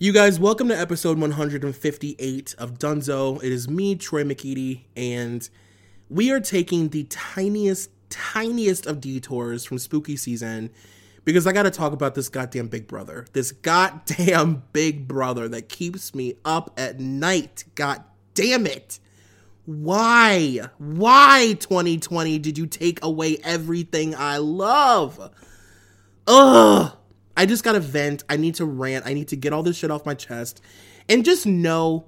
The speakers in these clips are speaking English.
You guys, welcome to episode 158 of Dunzo. It is me, Troy McEady, and we are taking the tiniest, tiniest of detours from spooky season because I got to talk about this goddamn big brother. This goddamn big brother that keeps me up at night. God damn it. Why? Why 2020 did you take away everything I love? Ugh. I just gotta vent. I need to rant. I need to get all this shit off my chest and just know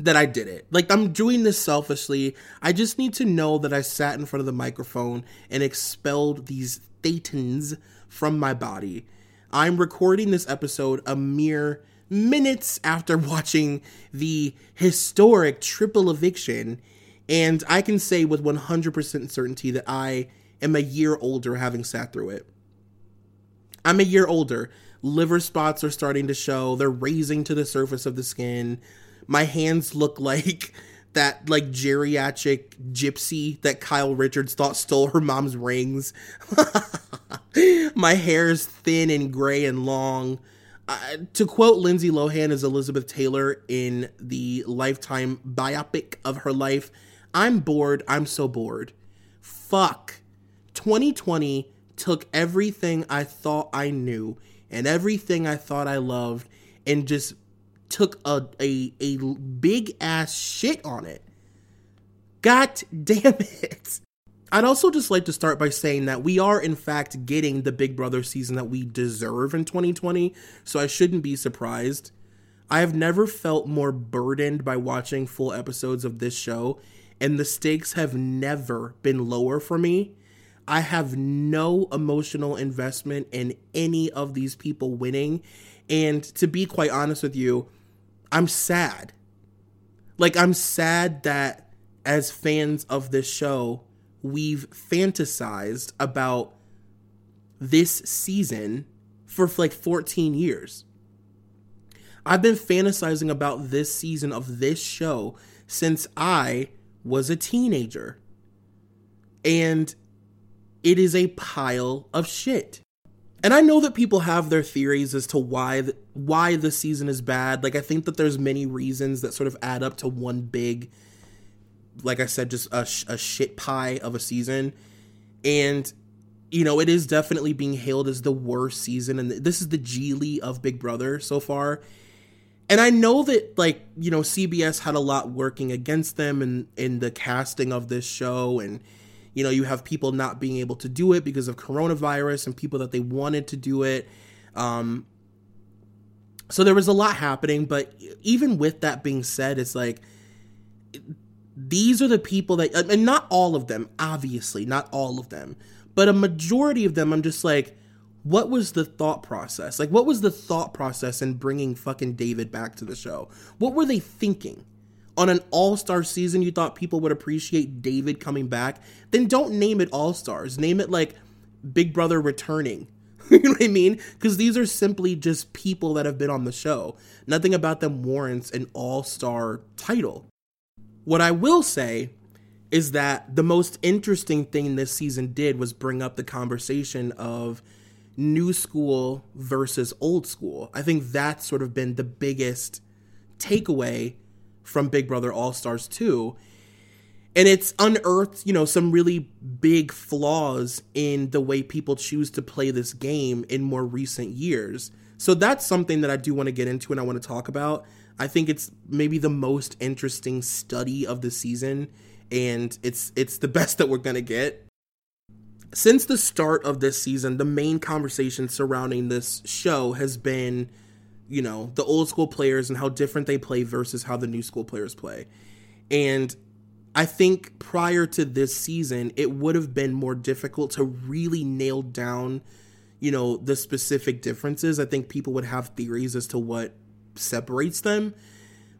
that I did it. Like, I'm doing this selfishly. I just need to know that I sat in front of the microphone and expelled these thetans from my body. I'm recording this episode a mere minutes after watching the historic triple eviction, and I can say with 100% certainty that I am a year older having sat through it. I'm a year older. Liver spots are starting to show. They're raising to the surface of the skin. My hands look like that like geriatric gypsy that Kyle Richards thought stole her mom's rings. My hair is thin and gray and long. Uh, to quote Lindsay Lohan as Elizabeth Taylor in the Lifetime biopic of her life, I'm bored. I'm so bored. Fuck. 2020 took everything I thought I knew and everything I thought I loved and just took a a, a big ass shit on it. God damn it. I'd also just like to start by saying that we are, in fact, getting the Big Brother season that we deserve in 2020, so I shouldn't be surprised. I have never felt more burdened by watching full episodes of this show, and the stakes have never been lower for me I have no emotional investment in any of these people winning. And to be quite honest with you, I'm sad. Like, I'm sad that as fans of this show, we've fantasized about this season for like 14 years. I've been fantasizing about this season of this show since I was a teenager. And it is a pile of shit. And I know that people have their theories as to why the, why the season is bad. Like I think that there's many reasons that sort of add up to one big like I said just a, a shit pie of a season. And you know, it is definitely being hailed as the worst season and this is the Gigli of Big Brother so far. And I know that like, you know, CBS had a lot working against them in in the casting of this show and you know, you have people not being able to do it because of coronavirus and people that they wanted to do it. Um, so there was a lot happening, but even with that being said, it's like these are the people that, and not all of them, obviously, not all of them, but a majority of them, I'm just like, what was the thought process? Like, what was the thought process in bringing fucking David back to the show? What were they thinking? On an all star season, you thought people would appreciate David coming back, then don't name it All Stars. Name it like Big Brother returning. you know what I mean? Because these are simply just people that have been on the show. Nothing about them warrants an all star title. What I will say is that the most interesting thing this season did was bring up the conversation of new school versus old school. I think that's sort of been the biggest takeaway from Big Brother All Stars 2. And it's unearthed, you know, some really big flaws in the way people choose to play this game in more recent years. So that's something that I do want to get into and I want to talk about. I think it's maybe the most interesting study of the season and it's it's the best that we're going to get. Since the start of this season, the main conversation surrounding this show has been you know, the old school players and how different they play versus how the new school players play. And I think prior to this season, it would have been more difficult to really nail down, you know, the specific differences. I think people would have theories as to what separates them.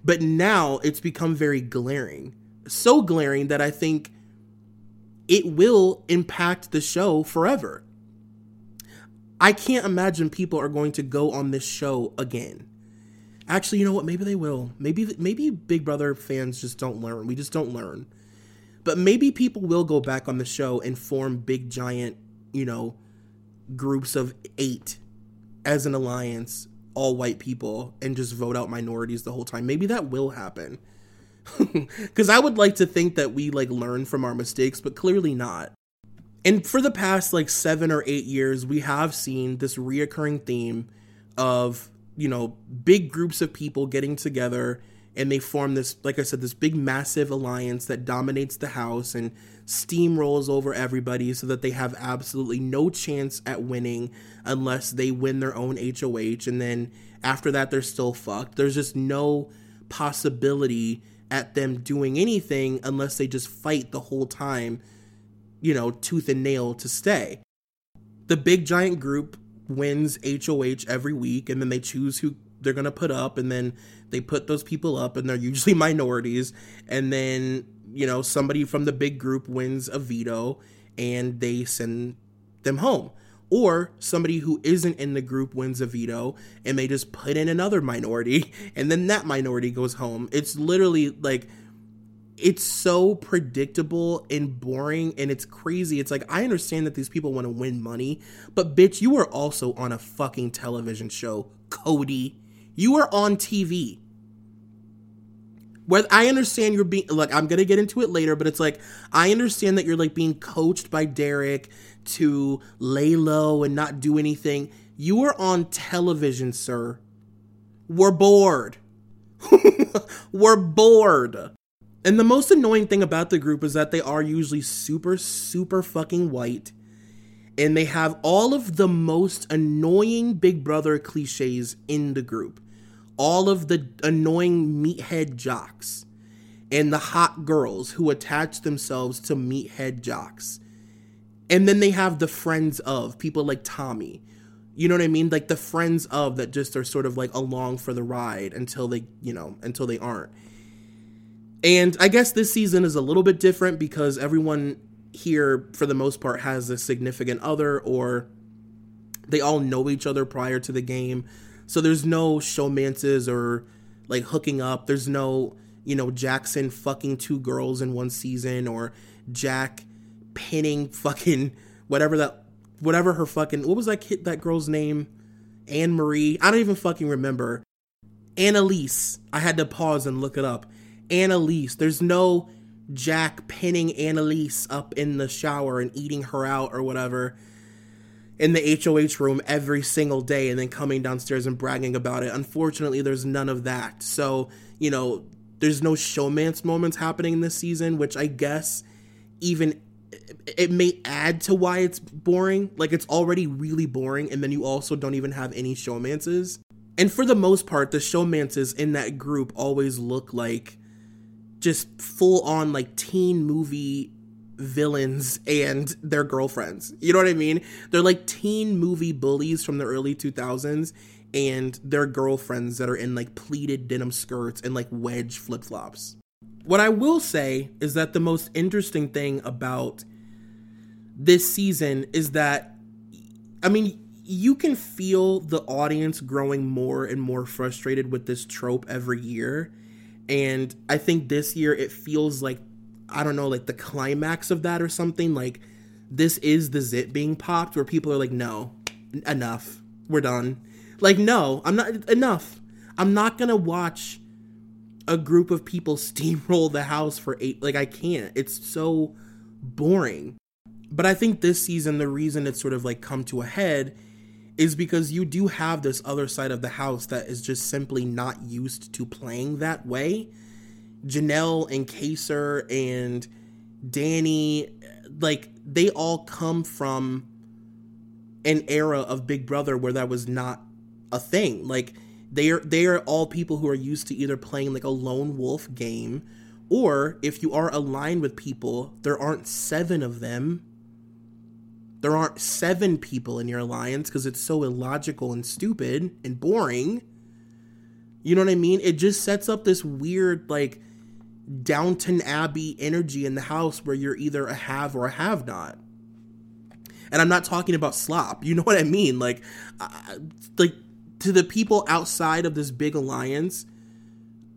But now it's become very glaring. so glaring that I think it will impact the show forever. I can't imagine people are going to go on this show again. Actually, you know what? Maybe they will. Maybe maybe Big Brother fans just don't learn. We just don't learn. But maybe people will go back on the show and form big giant, you know, groups of 8 as an alliance, all white people and just vote out minorities the whole time. Maybe that will happen. Cuz I would like to think that we like learn from our mistakes, but clearly not. And for the past like 7 or 8 years, we have seen this reoccurring theme of you know, big groups of people getting together and they form this, like I said, this big massive alliance that dominates the house and steamrolls over everybody so that they have absolutely no chance at winning unless they win their own HOH. And then after that, they're still fucked. There's just no possibility at them doing anything unless they just fight the whole time, you know, tooth and nail to stay. The big giant group wins HOH every week, and then they choose who they're going to put up, and then they put those people up, and they're usually minorities. And then, you know, somebody from the big group wins a veto, and they send them home. Or somebody who isn't in the group wins a veto and they just put in another minority and then that minority goes home. It's literally like it's so predictable and boring and it's crazy. It's like I understand that these people want to win money, but bitch, you are also on a fucking television show, Cody. You are on TV. Where I understand you're being like I'm gonna get into it later, but it's like I understand that you're like being coached by Derek to lay low and not do anything. You are on television, sir. We're bored. We're bored. And the most annoying thing about the group is that they are usually super, super fucking white. And they have all of the most annoying Big Brother cliches in the group. All of the annoying meathead jocks. And the hot girls who attach themselves to meathead jocks. And then they have the friends of people like Tommy. You know what I mean? Like the friends of that just are sort of like along for the ride until they, you know, until they aren't. And I guess this season is a little bit different because everyone here, for the most part, has a significant other or they all know each other prior to the game. So there's no showmances or like hooking up. There's no, you know, Jackson fucking two girls in one season or Jack pinning fucking whatever that, whatever her fucking, what was that kid, that girl's name? Anne Marie. I don't even fucking remember. Analyse. I had to pause and look it up. Analyse. There's no Jack pinning Analyse up in the shower and eating her out or whatever in the HOH room every single day and then coming downstairs and bragging about it. Unfortunately, there's none of that. So, you know, there's no showmance moments happening in this season, which I guess even it may add to why it's boring. Like it's already really boring, and then you also don't even have any showmances. And for the most part, the showmances in that group always look like just full on like teen movie villains and their girlfriends. You know what I mean? They're like teen movie bullies from the early 2000s and their girlfriends that are in like pleated denim skirts and like wedge flip flops. What I will say is that the most interesting thing about this season is that, I mean, you can feel the audience growing more and more frustrated with this trope every year. And I think this year it feels like, I don't know, like the climax of that or something. Like this is the zit being popped where people are like, no, enough. We're done. Like, no, I'm not, enough. I'm not gonna watch a group of people steamroll the house for eight. Like, I can't. It's so boring. But I think this season, the reason it's sort of like come to a head is because you do have this other side of the house that is just simply not used to playing that way. Janelle and Kaysar and Danny, like, they all come from an era of Big Brother where that was not a thing. Like, they are they are all people who are used to either playing like a lone wolf game or if you are aligned with people, there aren't seven of them there aren't seven people in your alliance because it's so illogical and stupid and boring. You know what I mean? It just sets up this weird, like, Downton Abbey energy in the house where you're either a have or a have not. And I'm not talking about slop. You know what I mean? Like, uh, like to the people outside of this big alliance,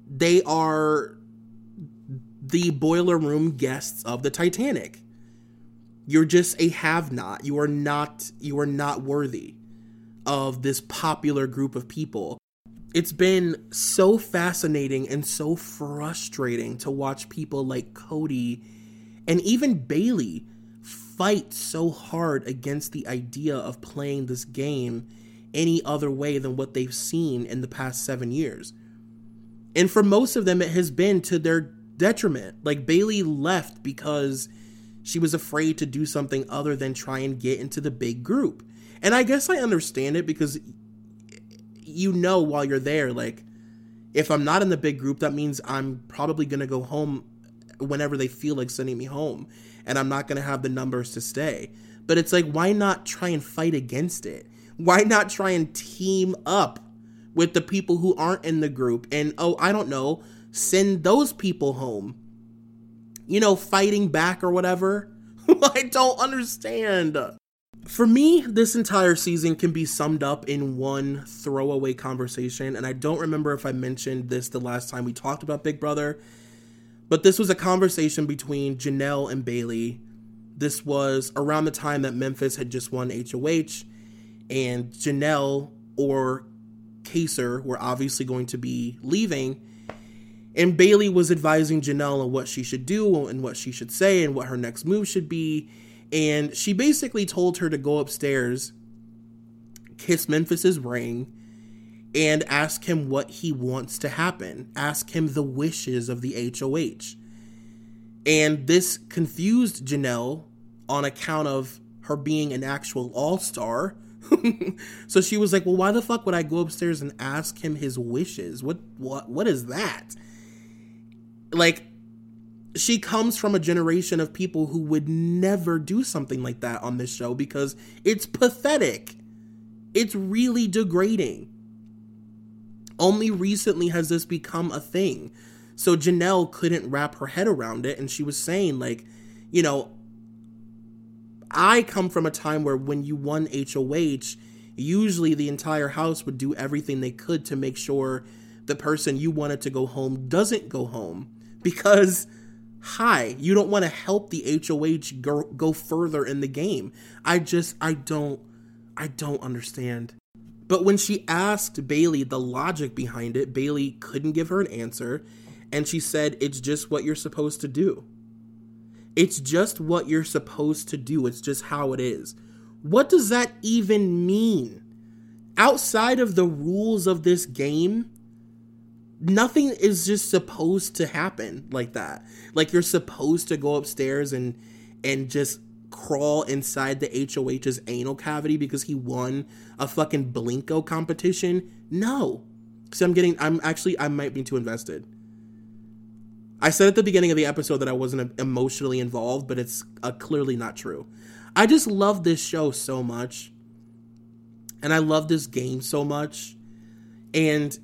they are the boiler room guests of the Titanic. You're just a have not. You are not you are not worthy of this popular group of people. It's been so fascinating and so frustrating to watch people like Cody and even Bailey fight so hard against the idea of playing this game any other way than what they've seen in the past seven years. And for most of them, it has been to their detriment. Like Bailey left because she was afraid to do something other than try and get into the big group. And I guess I understand it because you know while you're there, like, if I'm not in the big group, that means I'm probably going to go home whenever they feel like sending me home. And I'm not going to have the numbers to stay. But it's like, why not try and fight against it? Why not try and team up with the people who aren't in the group? And, oh, I don't know, send those people home. You know, fighting back or whatever. I don't understand. For me, this entire season can be summed up in one throwaway conversation, and I don't remember if I mentioned this the last time we talked about Big Brother, but this was a conversation between Janelle and Bailey. This was around the time that Memphis had just won HOH, and Janelle or Kaysar were obviously going to be leaving. And Bailey was advising Janelle on what she should do and what she should say and what her next move should be and she basically told her to go upstairs, kiss Memphis's ring, and ask him what he wants to happen. Ask him the wishes of the HOH. And this confused Janelle on account of her being an actual all star. so she was like, "Well, why the fuck would I go upstairs and ask him his wishes? What what what is that?" Like she comes from a generation of people who would never do something like that on this show because it's pathetic. It's really degrading. Only recently has this become a thing. So Janelle couldn't wrap her head around it and she was saying like, you know, I come from a time where when you won HOH, usually the entire house would do everything they could to make sure the person you wanted to go home doesn't go home because hi, you don't want to help the HOH go, go further in the game. I just, I don't, I don't understand. But when she asked Bailey the logic behind it, Bailey couldn't give her an answer. And she said, it's just what you're supposed to do. It's just what you're supposed to do. It's just how it is. What does that even mean? Outside of the rules of this game, nothing is just supposed to happen like that. Like you're supposed to go upstairs and and just crawl inside the HOH's anal cavity because he won a fucking Blinko competition. No. So I'm getting I'm actually I might be too invested. I said at the beginning of the episode that I wasn't emotionally involved, but it's uh, clearly not true. I just love this show so much. And I love this game so much. And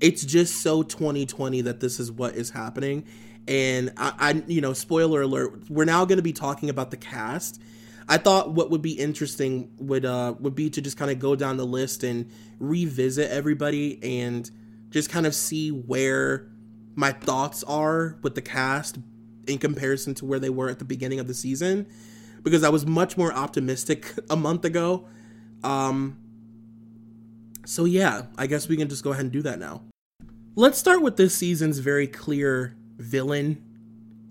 it's just so 2020 that this is what is happening. And I, I you know spoiler alert we're now going to be talking about the cast. I thought what would be interesting would uh would be to just kind of go down the list and revisit everybody and just kind of see where my thoughts are with the cast in comparison to where they were at the beginning of the season. Because i was much more optimistic a month ago. Um so yeah i guess we can just go ahead and do that now Let's start with this season's very clear villain,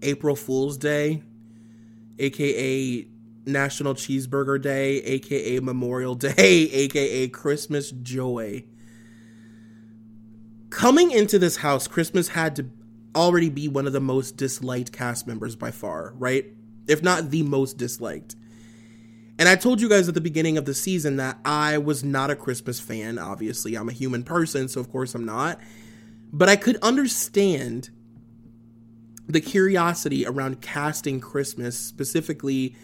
April Fool's Day, aka National Cheeseburger Day, aka Memorial Day, aka Christmas Joy. Coming into this house, Christmas had to already be one of the most disliked cast members by far, right? If not the most disliked. And I told you guys at the beginning of the season that I was not a Christmas fan. Obviously, I'm a human person, so of course I'm not. But I could understand the curiosity around casting Christmas, specifically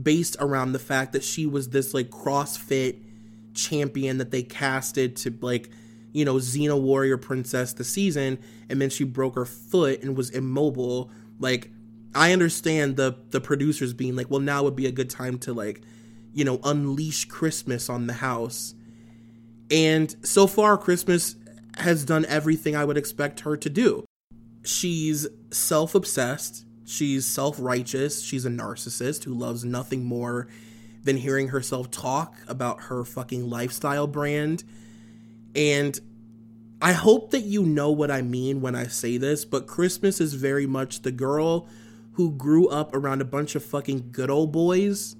based around the fact that she was this like CrossFit champion that they casted to like, you know, Xena Warrior Princess the season, and then she broke her foot and was immobile. Like, I understand the the producers being like, well, now would be a good time to like, you know, unleash Christmas on the house. And so far, Christmas has done everything I would expect her to do. She's self obsessed, she's self righteous, she's a narcissist who loves nothing more than hearing herself talk about her fucking lifestyle brand. And I hope that you know what I mean when I say this, but Christmas is very much the girl who grew up around a bunch of fucking good old boys.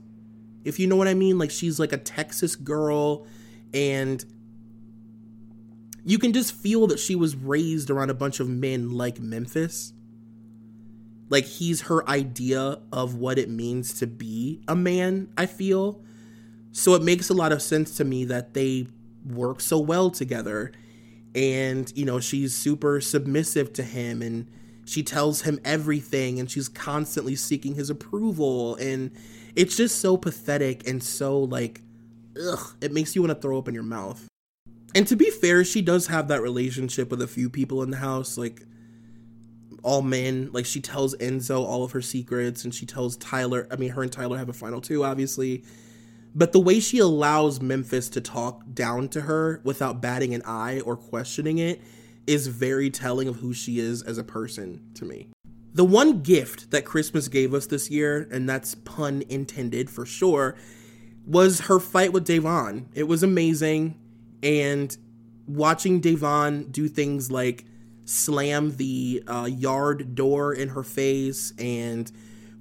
If you know what I mean, like she's like a Texas girl and you can just feel that she was raised around a bunch of men like Memphis. Like he's her idea of what it means to be a man, I feel. So it makes a lot of sense to me that they work so well together. And, you know, she's super submissive to him and she tells him everything and she's constantly seeking his approval and it's just so pathetic and so like ugh it makes you want to throw up in your mouth. And to be fair she does have that relationship with a few people in the house like all men. Like she tells enzo all of her secrets and she tells tyler i mean her and tyler have a final two obviously. But the way she allows memphis to talk down to her without batting an eye or questioning it is very telling of who she is as a person to me. The one gift that Christmas gave us this year, and that's pun intended for sure, was her fight with Da'Vonne. It was amazing, and watching Da'Vonne do things like slam the uh, yard door in her face and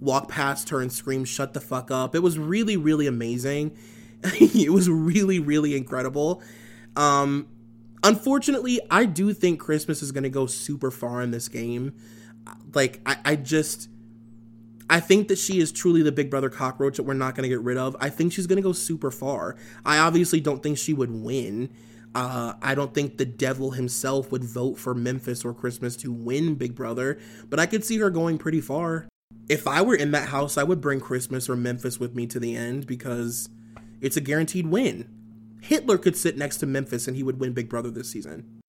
walk past her and scream "Shut the fuck up!" It was really, really amazing. it was really, really incredible. Um, Unfortunately, I do think Christmas is going to go super far in this game. Like, I, I just. I think that she is truly the big brother cockroach that we're not going to get rid of. I think she's going to go super far. I obviously don't think she would win. Uh, I don't think the devil himself would vote for Memphis or Christmas to win Big Brother, but I could see her going pretty far. If I were in that house, I would bring Christmas or Memphis with me to the end because it's a guaranteed win. Hitler could sit next to Memphis and he would win Big Brother this season.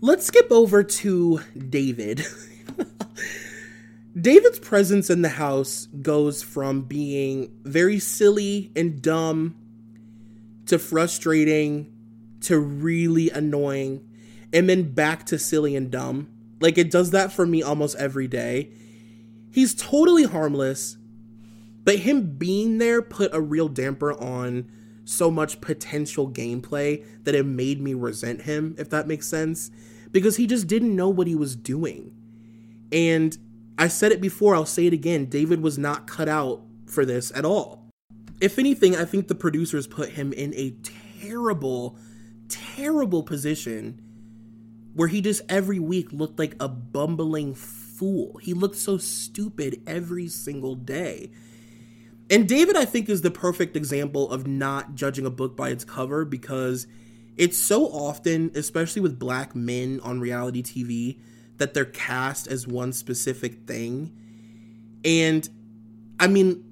Let's skip over to David. David's presence in the house goes from being very silly and dumb to frustrating to really annoying and then back to silly and dumb. Like it does that for me almost every day. He's totally harmless, but him being there put a real damper on so much potential gameplay that it made me resent him, if that makes sense, because he just didn't know what he was doing. And I said it before, I'll say it again David was not cut out for this at all. If anything, I think the producers put him in a terrible, terrible position where he just every week looked like a bumbling fool. He looked so stupid every single day. And David, I think, is the perfect example of not judging a book by its cover because it's so often, especially with black men on reality TV, that they're cast as one specific thing. And I mean,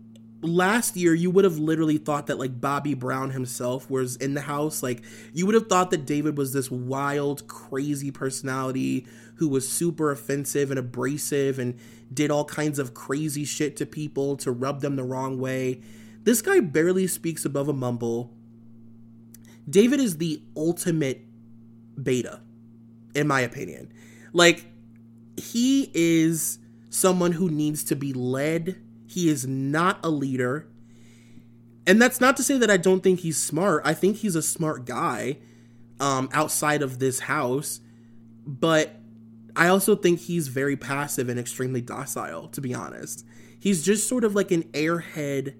last year you would have literally thought that like Bobby Brown himself was in the house. Like you would have thought that David was this wild, crazy personality who was super offensive and abrasive and did all kinds of crazy shit to people to rub them the wrong way. This guy barely speaks above a mumble. David is the ultimate beta, in my opinion. Like, he is someone who needs to be led. He is not a leader. And that's not to say that I don't think he's smart. I think he's a smart guy um, outside of this house. But I also think he's very passive and extremely docile, to be honest. He's just sort of like an airhead,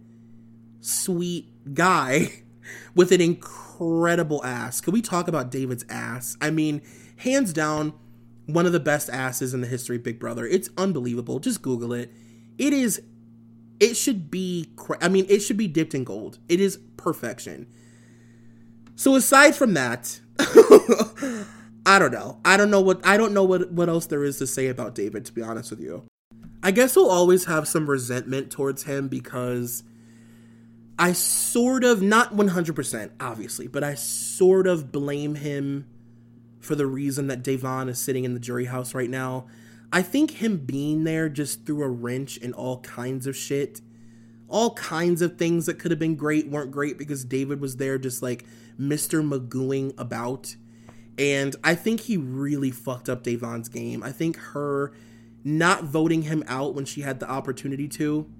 sweet guy with an incredible ass. Can we talk about David's ass? I mean, hands down, one of the best asses in the history Big Brother. It's unbelievable. Just Google it. It is, it should be, I mean, it should be dipped in gold. It is perfection. So aside from that, I don't know. I don't know what I don't know what what else there is to say about David to be honest with you. I guess we'll always have some resentment towards him because I sort of not 100% obviously, but I sort of blame him for the reason that Da'Vonne is sitting in the jury house right now. I think him being there just threw a wrench in all kinds of shit. All kinds of things that could have been great weren't great because David was there just like Mr. Magooing about. And I think he really fucked up Da'Vonne's game. I think her not voting him out when she had the opportunity to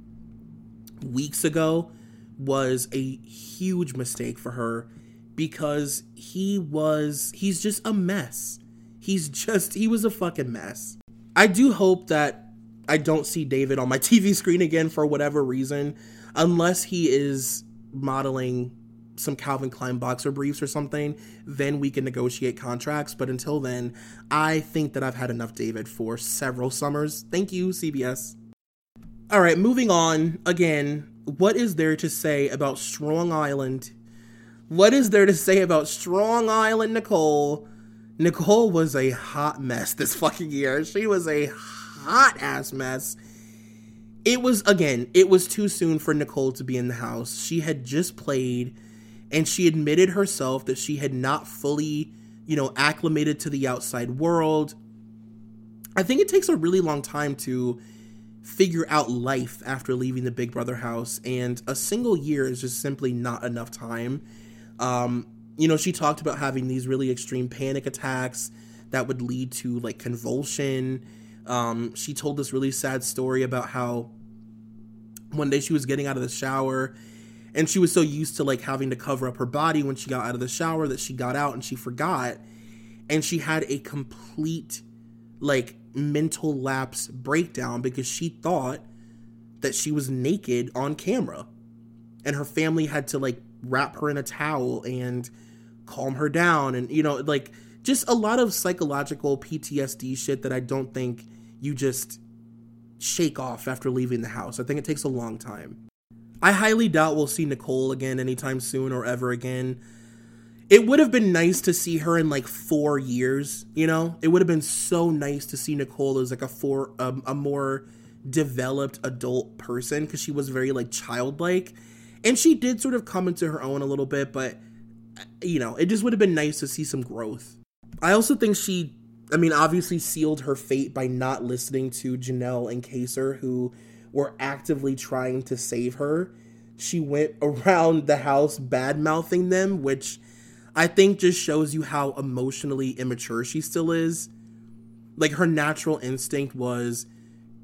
weeks ago was a huge mistake for her because he was he's just a mess. He's just he was a fucking mess. I do hope that I don't see David on my TV screen again for whatever reason unless he is modeling some Calvin Klein boxer briefs or something, then we can negotiate contracts. But until then, I think that I've had enough David for several summers. Thank you, CBS. All right, moving on. Again, what is there to say about Strong Island? What is there to say about Strong Island Nicole? Nicole was a hot mess this fucking year. She was a hot ass mess. It was, again, it was too soon for Nicole to be in the house. She had just played and she admitted herself that she had not fully, you know, acclimated to the outside world. I think it takes a really long time to figure out life after leaving the Big Brother house, and a single year is just simply not enough time. Um, you know, she talked about having these really extreme panic attacks that would lead to like convulsion. Um, she told this really sad story about how one day she was getting out of the shower and she was so used to like having to cover up her body when she got out of the shower that she got out and she forgot and she had a complete like mental lapse breakdown because she thought that she was naked on camera and her family had to like wrap her in a towel and calm her down and you know like just a lot of psychological PTSD shit that I don't think you just shake off after leaving the house. I think it takes a long time. I highly doubt we'll see Nicole again anytime soon or ever again. It would have been nice to see her in like four years, you know? It would have been so nice to see Nicole as like a four um, a more developed adult person because she was very like childlike. And she did sort of come into her own a little bit, but uh, you know, it just would have been nice to see some growth. I also think she I mean, obviously sealed her fate by not listening to Janelle and Kaysar, who were actively trying to save her. She went around the house bad mouthing them, which I think just shows you how emotionally immature she still is. Like her natural instinct was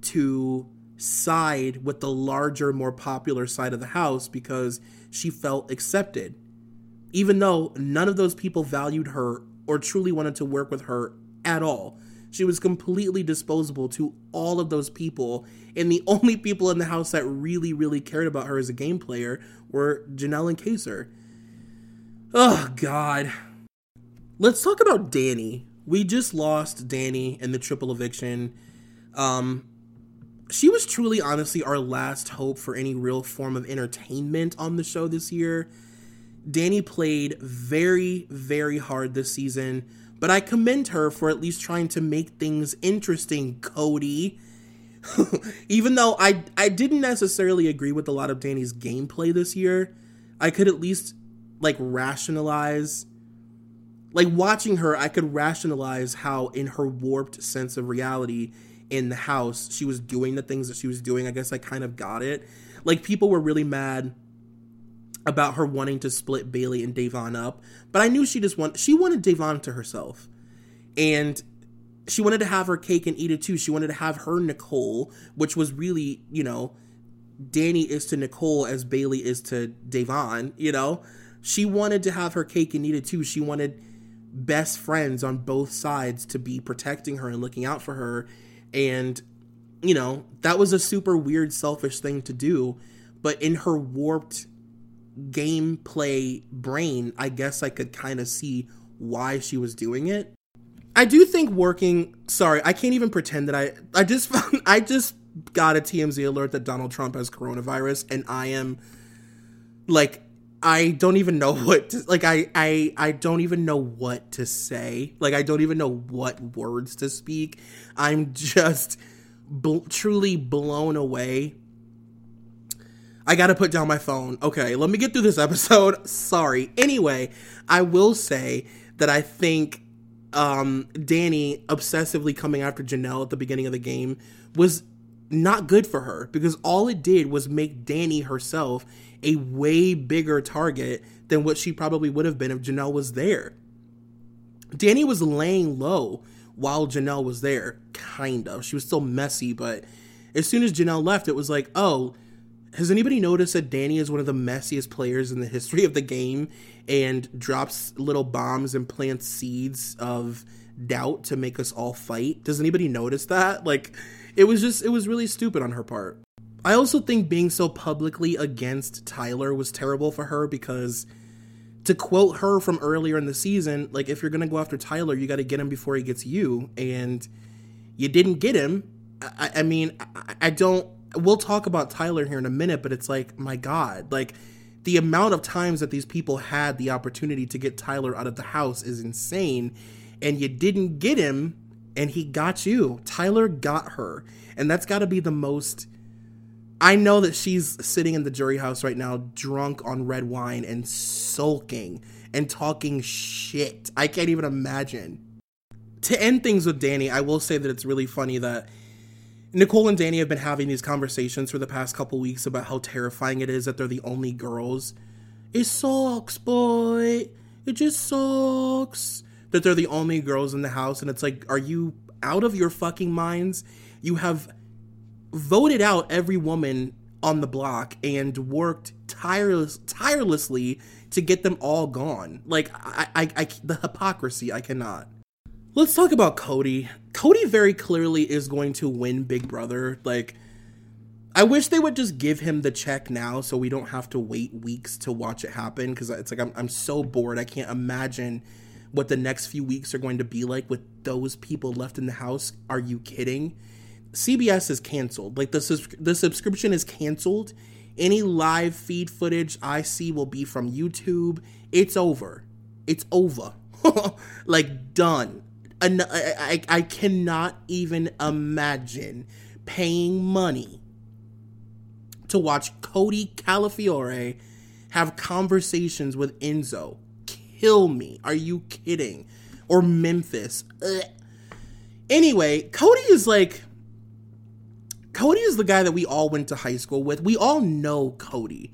to side with the larger, more popular side of the house because she felt accepted. Even though none of those people valued her or truly wanted to work with her at all. She was completely disposable to all of those people, and the only people in the house that really, really cared about her as a game player were Janelle and Kaysar. Oh, God. Let's talk about Danny. We just lost Danny in the triple eviction. Um, she was truly, honestly, our last hope for any real form of entertainment on the show this year. Danny played very, very hard this season but I commend her for at least trying to make things interesting, Cody. Even though I I didn't necessarily agree with a lot of Danny's gameplay this year, I could at least like rationalize like watching her, I could rationalize how in her warped sense of reality in the house, she was doing the things that she was doing. I guess I kind of got it. Like people were really mad about her wanting to split Bailey and Da'Vonne up, but I knew she just want she wanted Da'Vonne to herself, and she wanted to have her cake and eat it too. She wanted to have her Nicole, which was really you know, Danny is to Nicole as Bailey is to Da'Vonne. You know, she wanted to have her cake and eat it too. She wanted best friends on both sides to be protecting her and looking out for her, and you know that was a super weird selfish thing to do but in her warped gameplay brain, I guess I could kind of see why she was doing it. I do think working. Sorry, I can't even pretend that I. I just found. I just got a TMZ alert that Donald Trump has coronavirus, and I am like, I don't even know what. To, like, I I I don't even know what to say. Like, I don't even know what words to speak. I'm just bl- truly blown away I gotta put down my phone. Okay, let me get through this episode. Sorry. Anyway, I will say that I think um, Danny obsessively coming after Janelle at the beginning of the game was not good for her because all it did was make Danny herself a way bigger target than what she probably would have been if Janelle was there. Danny was laying low while Janelle was there, kind of. She was still messy, but as soon as Janelle left, it was like, oh, has anybody noticed that Danny is one of the messiest players in the history of the game and drops little bombs and plants seeds of doubt to make us all fight? Does anybody notice that? Like, it was just, it was really stupid on her part. I also think being so publicly against Tyler was terrible for her because to quote her from earlier in the season, like if you're gonna go after Tyler, you got to get him before he gets you, and you didn't get him. I, I mean, I, I, don't. We'll talk about Tyler here in a minute, but it's like, my God, like the amount of times that these people had the opportunity to get Tyler out of the house is insane, and you didn't get him, and he got you. Tyler got her, and that's got to be the most I know that she's sitting in the jury house right now, drunk on red wine and sulking and talking shit. I can't even imagine. To end things with Danny, I will say that it's really funny that Nicole and Danny have been having these conversations for the past couple weeks about how terrifying it is that they're the only girls. It sucks, boy. It just sucks that they're the only girls in the house. And it's like, are you out of your fucking minds? You have voted out every woman on the block and worked tireless, tirelessly to get them all gone. Like, I, I, I, the hypocrisy, I cannot. Let's talk about Cody. Cody very clearly is going to win Big Brother. Like, I wish they would just give him the check now so we don't have to wait weeks to watch it happen because it's like I'm, I'm so bored. I can't imagine what the next few weeks are going to be like with those people left in the house. Are you kidding? CBS is canceled. Like the the subscription is canceled. Any live feed footage I see will be from YouTube. It's over. It's over. like done. I, I, I cannot even imagine paying money to watch Cody Calafiore have conversations with Enzo. Kill me. Are you kidding? Or Memphis. Ugh. Anyway, Cody is like Cody is the guy that we all went to high school with. We all know Cody.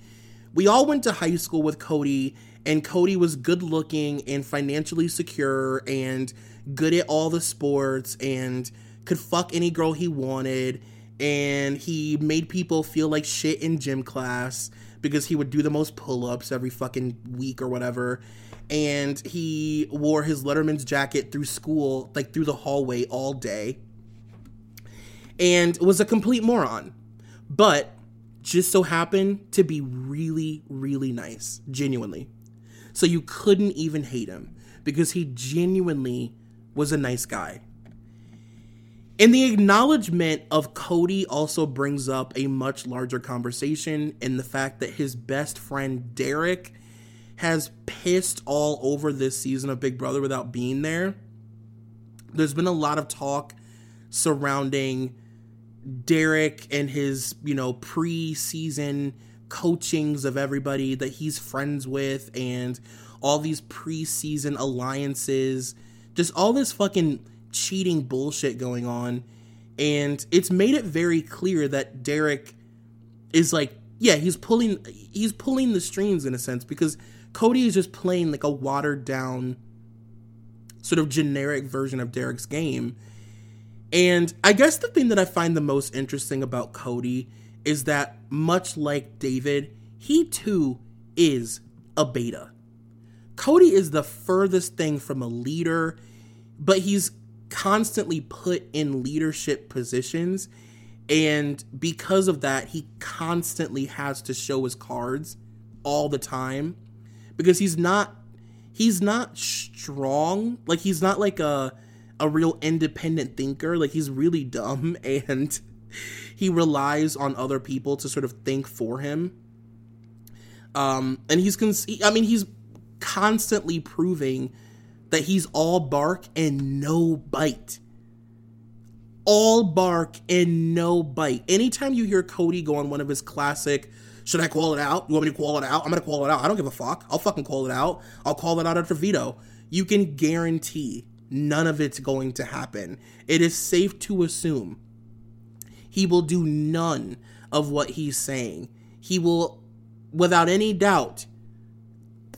We all went to high school with Cody, and Cody was good looking and financially secure and good at all the sports and could fuck any girl he wanted. And he made people feel like shit in gym class because he would do the most pull ups every fucking week or whatever. And he wore his Letterman's jacket through school, like through the hallway all day and was a complete moron. But just so happened to be really, really nice, genuinely. So you couldn't even hate him because he genuinely was a nice guy. And the acknowledgement of Cody also brings up a much larger conversation in the fact that his best friend Derek has pissed all over this season of Big Brother without being there. There's been a lot of talk surrounding Derek and his, you know, pre-season coachings of everybody that he's friends with and all these pre-season alliances, just all this fucking cheating bullshit going on. And it's made it very clear that Derek is like, yeah, he's pulling he's pulling the strings in a sense because Cody is just playing like a watered down sort of generic version of Derek's game and I guess the thing that I find the most interesting about Cody is that, much like David, he too is a beta. Cody is the furthest thing from a leader, but he's constantly put in leadership positions. And because of that, he constantly has to show his cards all the time because he's not he's not strong like he's not like a a real independent thinker. Like he's really dumb and he relies on other people to sort of think for him. Um, and he's, cons- I mean, he's constantly proving that he's all bark and no bite. All bark and no bite. Anytime you hear Cody go on one of his classic, should I call it out? You want me to call it out? I'm gonna call it out. I don't give a fuck. I'll fucking call it out. I'll call it out after veto. You can guarantee none of it's going to happen. It is safe to assume he will do none of what he's saying. He will, without any doubt,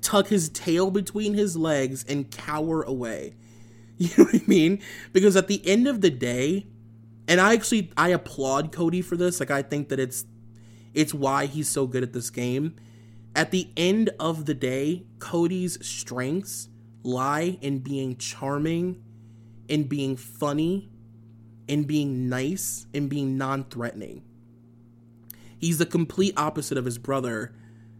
tuck his tail between his legs and cower away. You know what I mean? Because at the end of the day, and I actually I applaud Cody for this. Like I think that it's it's why he's so good at this game. At the end of the day, Cody's strengths lie in being charming, in being funny, in being nice, in being non-threatening. He's the complete opposite of his brother,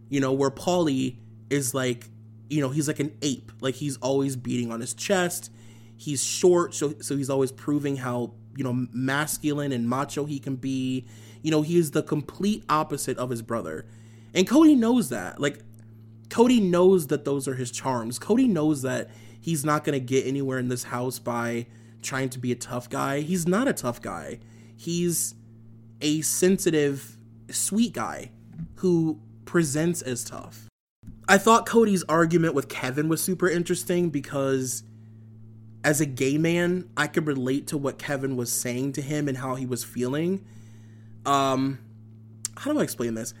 you know, where Paulie is like, you know, he's like an ape. Like he's always beating on his chest. He's short, so so he's always proving how, you know, masculine and macho he can be. You know, he is the complete opposite of his brother. And Cody knows that. Like Cody knows that those are his charms. Cody knows that he's not going to get anywhere in this house by trying to be a tough guy. He's not a tough guy. He's a sensitive, sweet guy who presents as tough. I thought Cody's argument with Kevin was super interesting because as a gay man, I could relate to what Kevin was saying to him and how he was feeling. Um how do I explain this?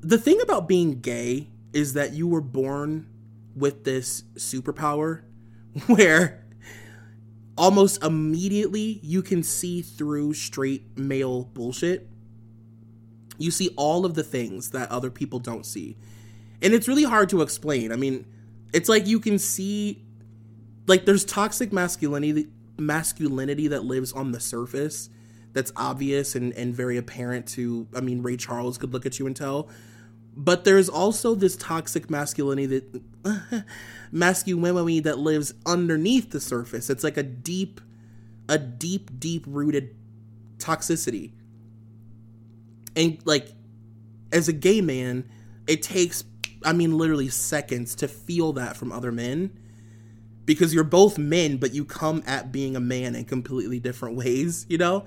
The thing about being gay is that you were born with this superpower where almost immediately you can see through straight male bullshit. You see all of the things that other people don't see. And it's really hard to explain. I mean, it's like you can see like there's toxic masculinity masculinity that lives on the surface that's obvious and, and very apparent to I mean Ray Charles could look at you and tell but there's also this toxic masculinity that masculinity that lives underneath the surface. It's like a deep, a deep, deep rooted toxicity. And like, as a gay man, it takes, I mean, literally seconds to feel that from other men because you're both men, but you come at being a man in completely different ways, you know?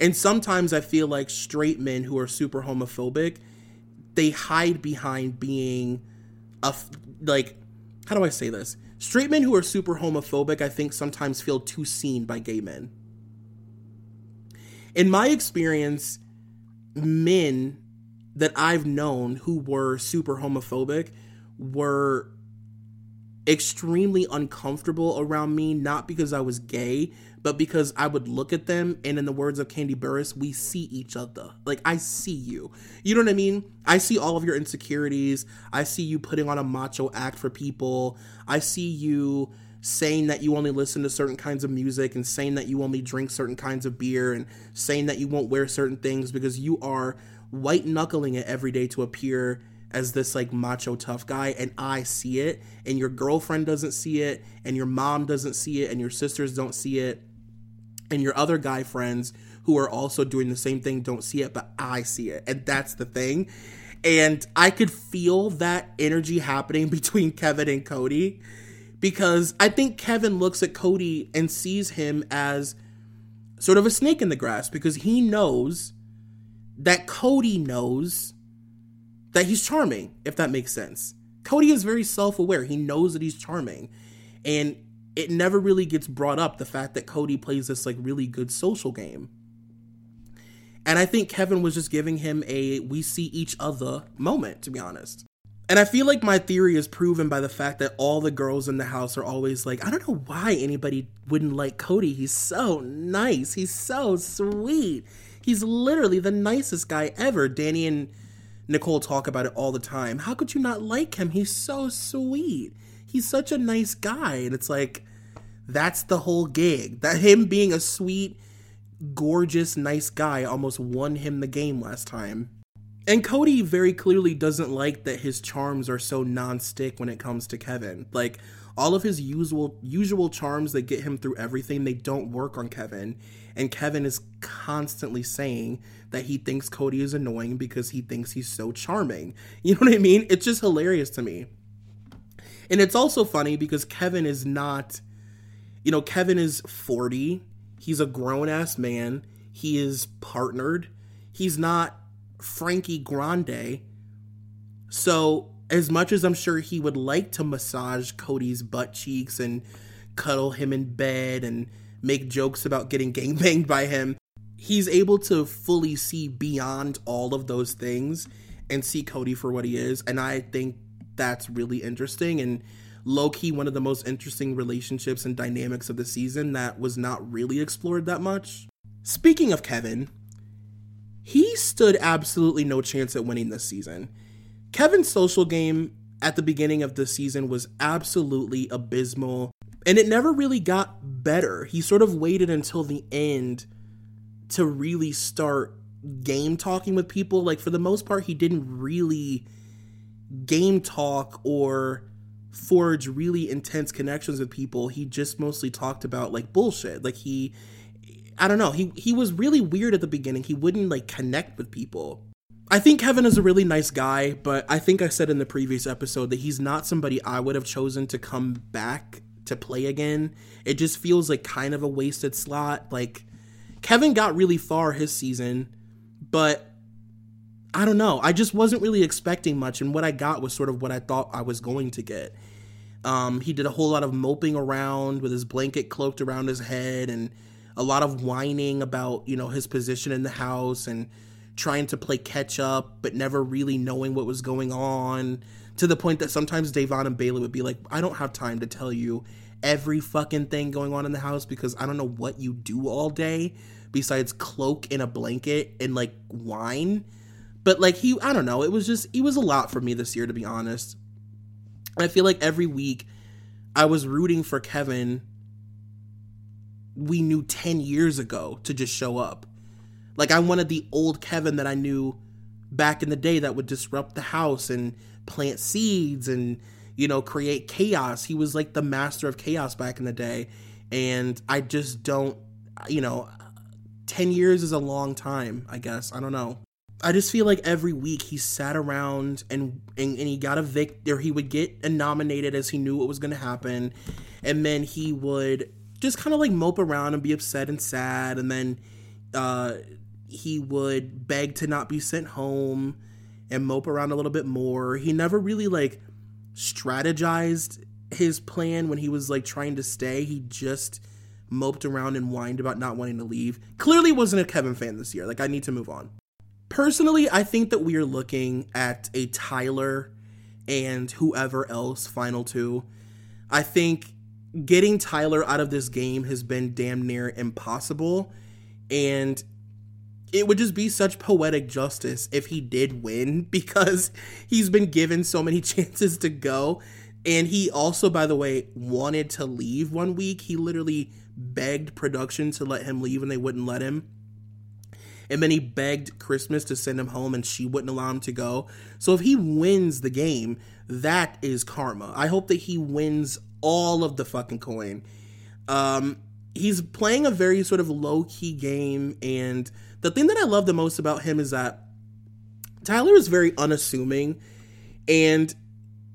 And sometimes I feel like straight men who are super homophobic they hide behind being a like how do I say this? Straight men who are super homophobic, I think sometimes feel too seen by gay men. In my experience, men that I've known who were super homophobic were extremely uncomfortable around me, not because I was gay, but because I would look at them and in the words of Kandi Burruss, we see each other. Like I see you. You know what I mean? I see all of your insecurities. I see you putting on a macho act for people. I see you saying that you only listen to certain kinds of music and saying that you only drink certain kinds of beer and saying that you won't wear certain things because you are white knuckling it every day to appear as this like macho tough guy and I see it and your girlfriend doesn't see it and your mom doesn't see it and your sisters don't see it and your other guy friends who are also doing the same thing don't see it, but I see it. And that's the thing. And I could feel that energy happening between Kevin and Cody because I think Kevin looks at Cody and sees him as sort of a snake in the grass because he knows that Cody knows that he's charming, if that makes sense. Cody is very self aware. He knows that he's charming. And it never really gets brought up the fact that Cody plays this like really good social game. And I think Kevin was just giving him a we see each other moment, to be honest. And I feel like my theory is proven by the fact that all the girls in the house are always like, I don't know why anybody wouldn't like Cody. He's so nice. He's so sweet. He's literally the nicest guy ever. Dani and Nicole talk about it all the time. How could you not like him? He's so sweet he's such a nice guy. And it's like, that's the whole gig. That him being a sweet, gorgeous, nice guy almost won him the game last time. And Cody very clearly doesn't like that his charms are so non-stick when it comes to Kevin. Like all of his usual usual charms that get him through everything, they don't work on Kevin. And Kevin is constantly saying that he thinks Cody is annoying because he thinks he's so charming. You know what I mean? It's just hilarious to me. And it's also funny because Kevin is not, you know, Kevin is 40. He's a grown ass man. He is partnered. He's not Frankie Grande. So, as much as I'm sure he would like to massage Cody's butt cheeks and cuddle him in bed and make jokes about getting gangbanged by him. He's able to fully see beyond all of those things and see Cody for what he is. And I think that's really interesting and low key one of the most interesting relationships and dynamics of the season that was not really explored that much. Speaking of Kevin, he stood absolutely no chance at winning this season. Kevin's social game at the beginning of the season was absolutely abysmal, and it never really got better. He sort of waited until the end to really start game talking with people. Like, for the most part, he didn't really game talk or forge really intense connections with people. He just mostly talked about like bullshit. Like, he I don't know. He he was really weird at the beginning. He wouldn't like connect with people. I think Kevin is a really nice guy, but I think I said in the previous episode that he's not somebody I would have chosen to come back to play again. It just feels like kind of a wasted slot. Like Kevin got really far his season, but I don't know. I just wasn't really expecting much, and what I got was sort of what I thought I was going to get. Um, he did a whole lot of moping around with his blanket cloaked around his head and a lot of whining about you know his position in the house and trying to play catch up but never really knowing what was going on to the point that sometimes Da'Vonne and Bayleigh would be like I don't have time to tell you every fucking thing going on in the house because I don't know what you do all day besides cloak in a blanket and like whine. But like he I don't know. It was just it was a lot for me this year to be honest. I feel like every week I was rooting for Kevin we knew 10 years ago to just show up. Like I wanted the old Kevin that I knew back in the day that would disrupt the house and plant seeds and you know create chaos. He was like the master of chaos back in the day and I just don't you know 10 years is a long time, I guess. I don't know. I just feel like every week he sat around and and, and he got a vict or he would get nominated as he knew what was going to happen and then he would just kind of like mope around and be upset and sad and then uh, he would beg to not be sent home and mope around a little bit more he never really like strategized his plan when he was like trying to stay. He just moped around and whined about not wanting to leave. Clearly wasn't a kevin fan this year. Like i need to move on. Personally i think that we are looking at a tyler and whoever else final two. I think getting Tyler out of this game has been damn near impossible. And it would just be such poetic justice if he did win because he's been given so many chances to go. And he also, by the way, wanted to leave one week. He literally begged production to let him leave and they wouldn't let him. And then he begged Christmas to send him home and she wouldn't allow him to go. So if he wins the game, that is karma. I hope that he wins all of the fucking coin. Um, he's playing a very sort of low key game, and the thing that I love the most about him is that Tyler is very unassuming, and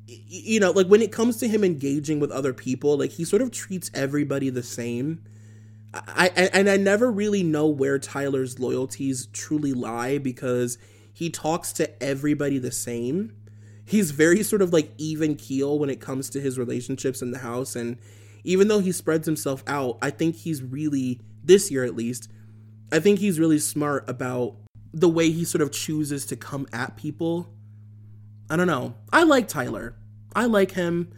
you know, like when it comes to him engaging with other people, like he sort of treats everybody the same. I, I and I never really know where Tyler's loyalties truly lie because he talks to everybody the same he's very sort of like even keel when it comes to his relationships in the house and even though he spreads himself out i think he's really this year at least i think he's really smart about the way he sort of chooses to come at people. I don't know. I like tyler. I like him.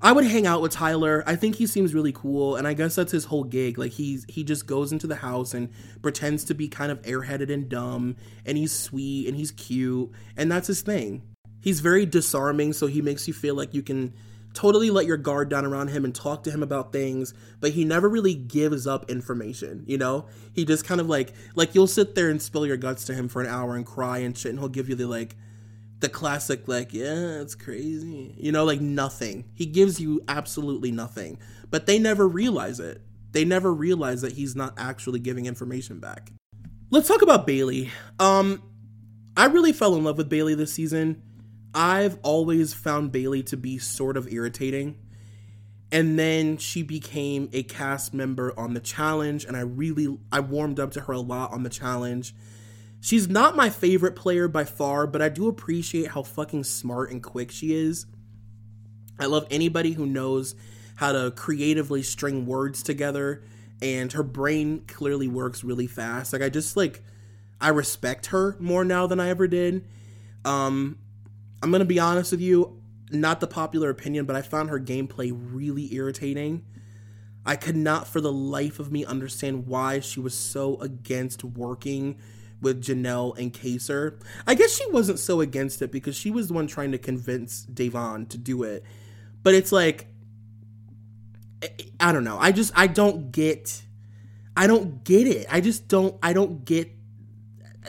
I would hang out with Tyler. I think he seems really cool, and I guess that's his whole gig. Like he's he just goes into the house and pretends to be kind of airheaded and dumb, and he's sweet and he's cute, and that's his thing. He's very disarming, so he makes you feel like you can totally let your guard down around him and talk to him about things, but he never really gives up information, you know? He just kind of like like you'll sit there and spill your guts to him for an hour and cry and shit and he'll give you the like the classic like, yeah, it's crazy. You know, like nothing. He gives you absolutely nothing. But they never realize it. They never realize that he's not actually giving information back. Let's talk about Bayleigh. Um I really fell in love with Bayleigh this season. I've always found Bayleigh to be sort of irritating. And then she became a cast member on the challenge, and I really I warmed up to her a lot on the challenge. She's not my favorite player by far, but I do appreciate how fucking smart and quick she is. I love anybody who knows how to creatively string words together and her brain clearly works really fast. Like I just like I respect her more now than I ever did. Um I'm to be honest with you, not the popular opinion, but I found her gameplay really irritating. I could not for the life of me understand why she was so against working with Janelle and Kaysar. I guess she wasn't so against it because she was the one trying to convince Da'Vonne to do it. But it's like I don't know. I just I don't get I don't get it. I just don't I don't get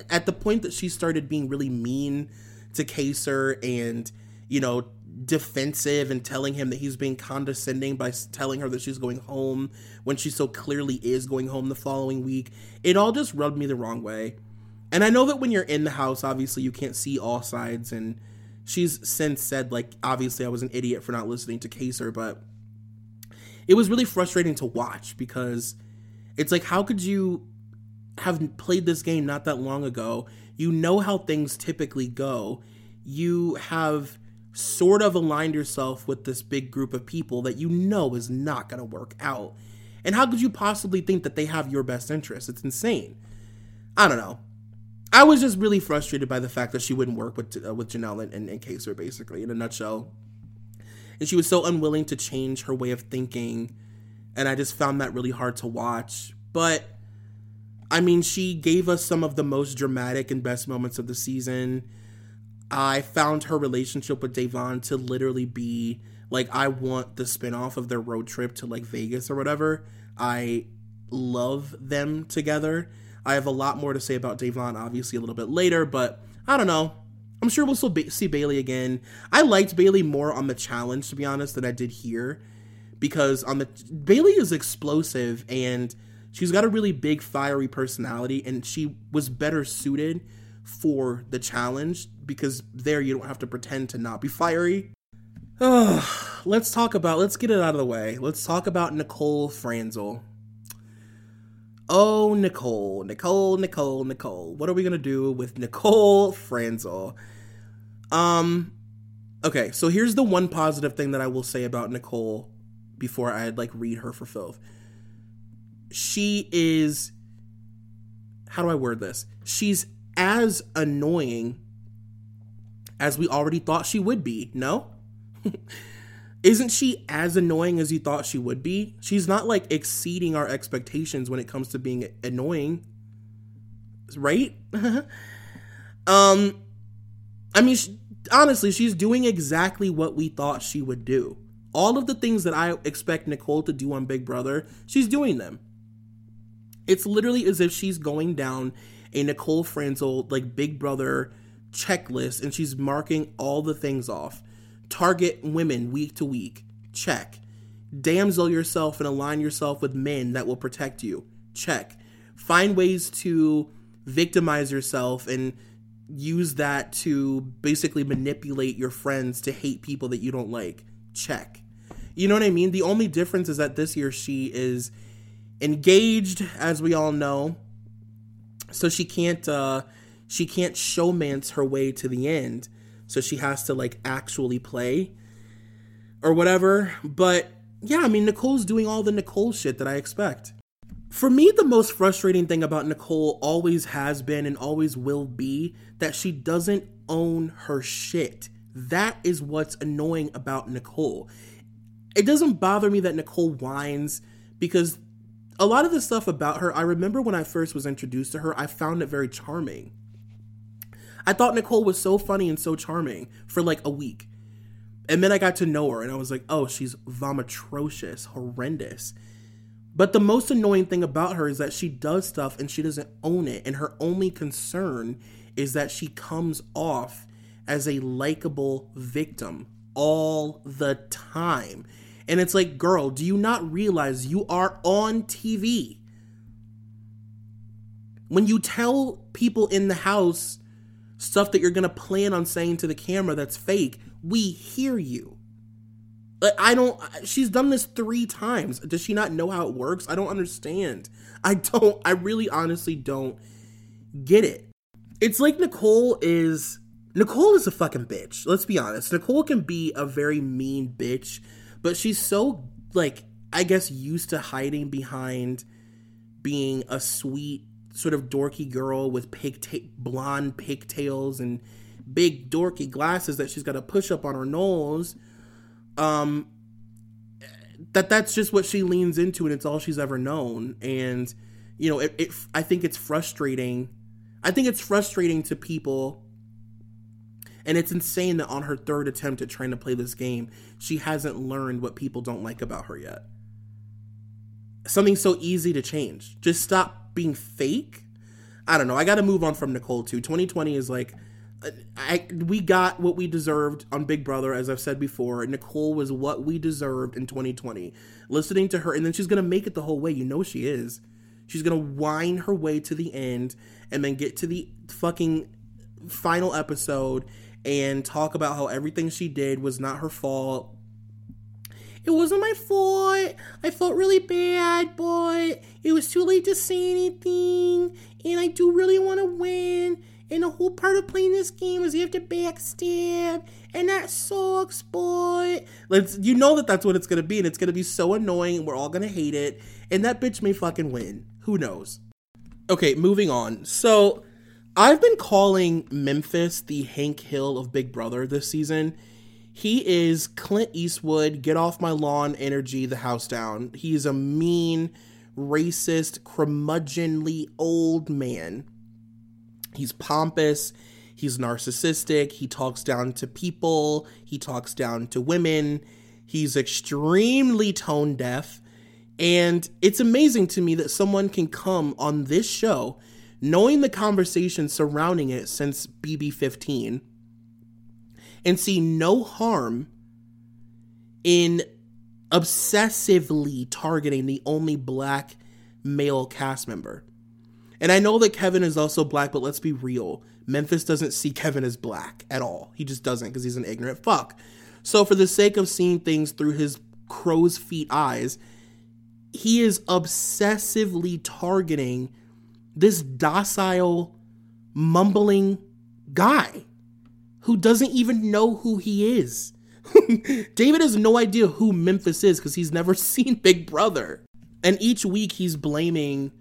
at the point that she started being really mean to Kaysar and you know defensive and telling him that he's being condescending by telling her that she's going home when she so clearly is going home the following week. It all just rubbed me the wrong way. And I know that when you're in the house, obviously you can't see all sides. And she's since said, like, obviously I was an idiot for not listening to Kaysar, but it was really frustrating to watch because it's like, how could you have played this game not that long ago? You know how things typically go. You have sort of aligned yourself with this big group of people that you know is not going to work out. And how could you possibly think that they have your best interest? It's insane. I don't know. I was just really frustrated by the fact that she wouldn't work with uh, with Janelle and, and, and Kaysar, basically, in a nutshell. And she was so unwilling to change her way of thinking, and I just found that really hard to watch. But I mean, she gave us some of the most dramatic and best moments of the season. I found her relationship with Da'Vonne to literally be like I want the spinoff of their road trip to like Vegas or whatever. I love them together. I have a lot more to say about Da'Vonne, obviously, a little bit later, but I don't know. I'm sure we'll still be- see Bayleigh again. I liked Bayleigh more on the challenge, to be honest, than I did here, because on the Bayleigh is explosive and she's got a really big, fiery personality, and she was better suited for the challenge because there you don't have to pretend to not be fiery. Oh, let's talk about, let's get it out of the way. Let's talk about Nicole Franzel. Oh, Nicole, Nicole, Nicole, Nicole. What are we gonna do with Nicole Franzel? Um, okay, so here's the one positive thing that I will say about Nicole before I like read her for filth. She is, how do I word this? She's as annoying as we already thought she would be. No. isn't she as annoying as you thought she would be? She's not like exceeding our expectations when it comes to being annoying. Right? um I mean she, honestly, she's doing exactly what we thought she would do. All of the things that I expect Nicole to do on Big Brother, she's doing them. It's literally as if she's going down a Nicole Franzel like Big Brother checklist and she's marking all the things off target women week to week. Check. Damsel yourself and align yourself with men that will protect you. Check. Find ways to victimize yourself and use that to basically manipulate your friends to hate people that you don't like. Check. You know what I mean? The only difference is that this year she is engaged, as we all know. So she can't uh she can't showmance her way to the end so she has to like actually play or whatever. But yeah, I mean, Nicole's doing all the Nicole shit that I expect. For me, the most frustrating thing about Nicole always has been and always will be that she doesn't own her shit. That is what's annoying about Nicole. It doesn't bother me that Nicole whines because a lot of the stuff about her, I remember when I first was introduced to her, I found it very charming. I thought Nicole was so funny and so charming for like a week. And then I got to know her and I was like, oh, she's vomitrocious, horrendous. But the most annoying thing about her is that she does stuff and she doesn't own it. And her only concern is that she comes off as a likable victim all the time. And it's like, girl, do you not realize you are on TV? When you tell people in the house stuff that you're going to plan on saying to the camera that's fake, we hear you. I don't, she's done this three times. Does she not know how it works? I don't understand. I don't, I really honestly don't get it. It's like Nicole is, Nicole is a fucking bitch. Let's be honest. Nicole can be a very mean bitch, but she's so like I guess used to hiding behind being a sweet sort of dorky girl with pigta- blonde pigtails and big dorky glasses that she's got to push up on her nose um that that's just what she leans into and it's all she's ever known. And you know it, it i think it's frustrating i think it's frustrating to people and it's insane that on her third attempt at trying to play this game she hasn't learned what people don't like about her yet something so easy to change just stop being fake i don't know i gotta move on from nicole too 2020 is like I we got what we deserved on Big Brother, as I've said before. Nicole was what we deserved in 2020. Listening to her, and then she's gonna make it the whole way. You know she is. She's gonna whine her way to the end, and then get to the fucking final episode and talk about how everything she did was not her fault. It wasn't my fault. I felt really bad, but it was too late to say anything, and I do really want to win and the whole part of playing this game is you have to backstab, and that sucks, boy. Let's you know that that's what it's gonna be, and it's gonna be so annoying. And we're all gonna hate it, and that bitch may fucking win. Who knows? Okay, moving on. So I've been calling Memphis the Hank Hill of Big Brother this season. He is Clint Eastwood, get off my lawn energy, the house down. He's a mean, racist, curmudgeonly old man He's pompous, he's narcissistic, he talks down to people, he talks down to women, he's extremely tone deaf. And it's amazing to me that someone can come on this show knowing the conversation surrounding it since BB15 and see no harm in obsessively targeting the only black male cast member. And I know that Kevin is also black, but let's be real. Memphis doesn't see Kevin as black at all. He just doesn't because he's an ignorant fuck. So, for the sake of seeing things through his crow's feet eyes, he is obsessively targeting this docile, mumbling guy who doesn't even know who he is. David has no idea who Memphis is because he's never seen Big Brother. And each week he's blaming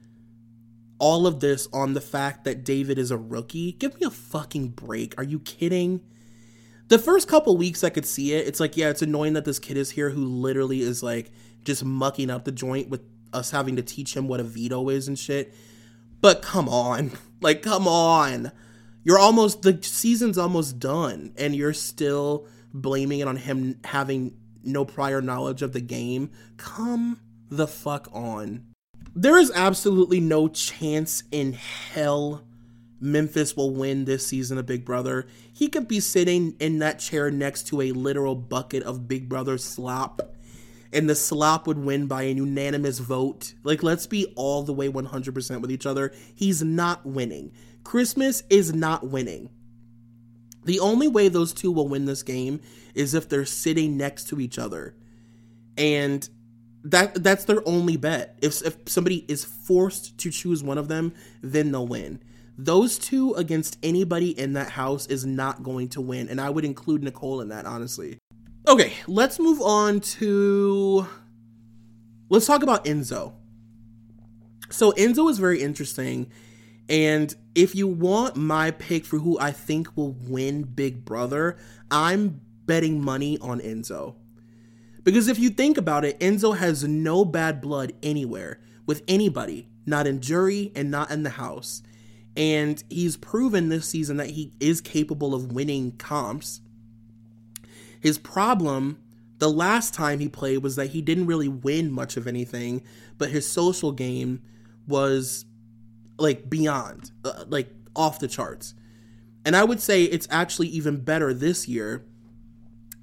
all of this on the fact that David is a rookie. Give me a fucking break. Are you kidding? The first couple weeks I could see it. It's like, yeah, it's annoying that this kid is here who literally is like just mucking up the joint with us having to teach him what a veto is and shit. But come on. Like, come on. You're almost, the season's almost done, and you're still blaming it on him having no prior knowledge of the game. Come the fuck on there is absolutely no chance in hell Memphis will win this season of Big Brother. He could be sitting in that chair next to a literal bucket of Big Brother slop, and the slop would win by a unanimous vote. Like, let's be all the way 100% with each other. He's not winning. Christmas is not winning. The only way those two will win this game is if they're sitting next to each other. And that that's their only bet. If if somebody is forced to choose one of them, then they'll win. Those two against anybody in that house is not going to win, and I would include Nicole in that, honestly. Okay, let's move on to let's talk about Enzo. So Enzo is very interesting, and if you want my pick for who I think will win Big Brother, I'm betting money on Enzo. Because if you think about it, Enzo has no bad blood anywhere with anybody, not in jury and not in the house. And he's proven this season that he is capable of winning comps. His problem the last time he played was that he didn't really win much of anything, but his social game was like beyond, uh, like off the charts. And I would say it's actually even better this year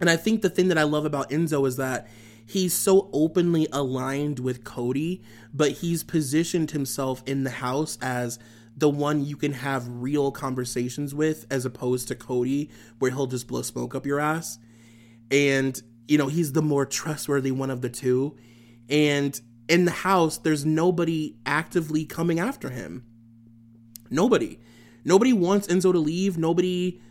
and I think the thing that I love about Enzo is that he's so openly aligned with Cody, but he's positioned himself in the house as the one you can have real conversations with as opposed to Cody where he'll just blow smoke up your ass. And you know, he's the more trustworthy one of the two. And in the house there's nobody actively coming after him. Nobody. Nobody wants Enzo to leave. Nobody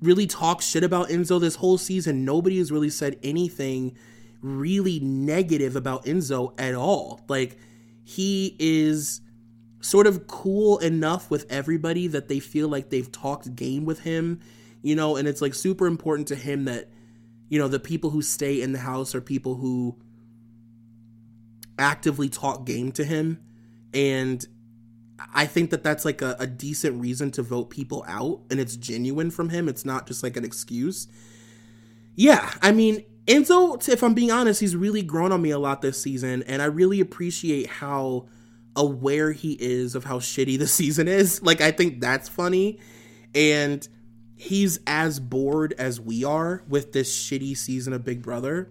really talks shit about Enzo this whole season. Nobody has really said anything really negative about Enzo at all. Like he is sort of cool enough with everybody that they feel like they've talked game with him, you know, and it's like super important to him that you know, the people who stay in the house are people who actively talk game to him and I think that that's like a, a, decent reason to vote people out, and it's genuine from him. It's not just like an excuse. Yeah, I mean, Enzo, if I'm being honest, he's really grown on me a lot this season, and I really appreciate how aware he is of how shitty the season is. Like, I think that's funny. And he's as bored as we are with this shitty season of Big Brother.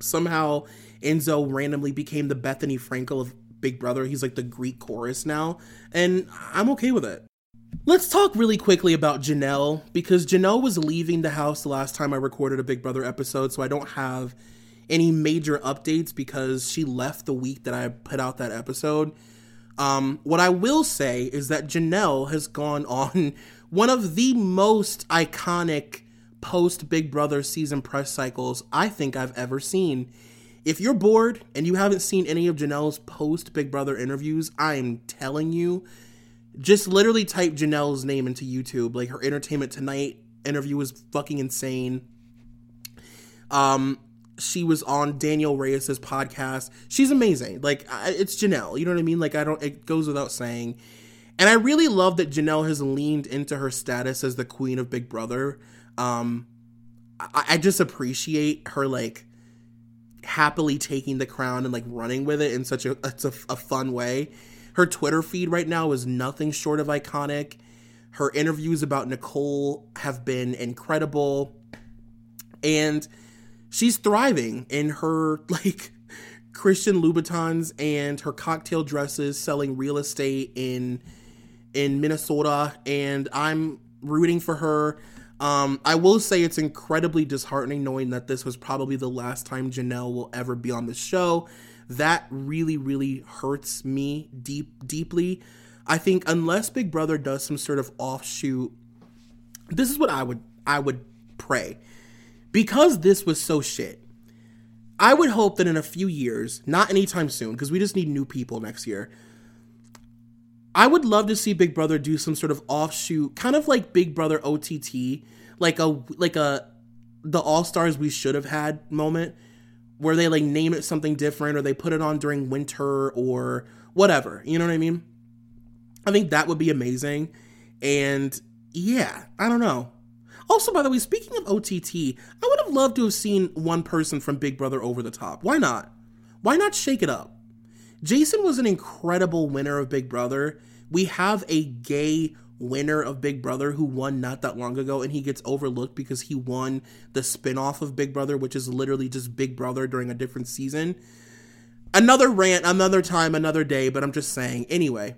Somehow, Enzo randomly became the Bethenny Frankel of Big Brother. He's like the Greek chorus now, and I'm okay with it. Let's talk really quickly about Janelle because Janelle was leaving the house the last time I recorded a Big Brother episode, so I don't have any major updates because she left the week that I put out that episode. Um, what I will say is that Janelle has gone on one of the most iconic post Big Brother season press cycles I think I've ever seen. If you're bored and you haven't seen any of Janelle's post Big Brother interviews, I'm telling you, just literally type Janelle's name into YouTube. Like her Entertainment Tonight interview was fucking insane. Um, she was on Danielle Reyes's podcast. She's amazing. Like it's Janelle. You know what I mean? Like I don't. It goes without saying. And I really love that Janelle has leaned into her status as the queen of Big Brother. Um, I, I just appreciate her like happily taking the crown and like running with it in such a it's a, a fun way. Her Twitter feed right now is nothing short of iconic. Her interviews about Nicole have been incredible. And she's thriving in her like Christian Louboutins and her cocktail dresses selling real estate in in Minnesota and I'm rooting for her. Um, I will say it's incredibly disheartening knowing that this was probably the last time Janelle will ever be on the show. That really, really hurts me deep, deeply. I think unless Big Brother does some sort of offshoot, this is what I would I would pray. Because this was so shit, I would hope that in a few years, not anytime soon, because we just need new people next year. I would love to see Big Brother do some sort of offshoot, kind of like Big Brother OTT, like a like a the All Stars we should have had moment where they like name it something different or they put it on during winter or whatever. You know what I mean? I think that would be amazing. And yeah, I don't know. Also, by the way, speaking of OTT, I would have loved to have seen one person from Big Brother over the top. Why not? Why not shake it up? Jason was an incredible winner of Big Brother. We have a gay winner of Big Brother who won not that long ago, and he gets overlooked because he won the spin-off of Big Brother, which is literally just Big Brother during a different season. Another rant, another time, another day, but I'm just saying. Anyway,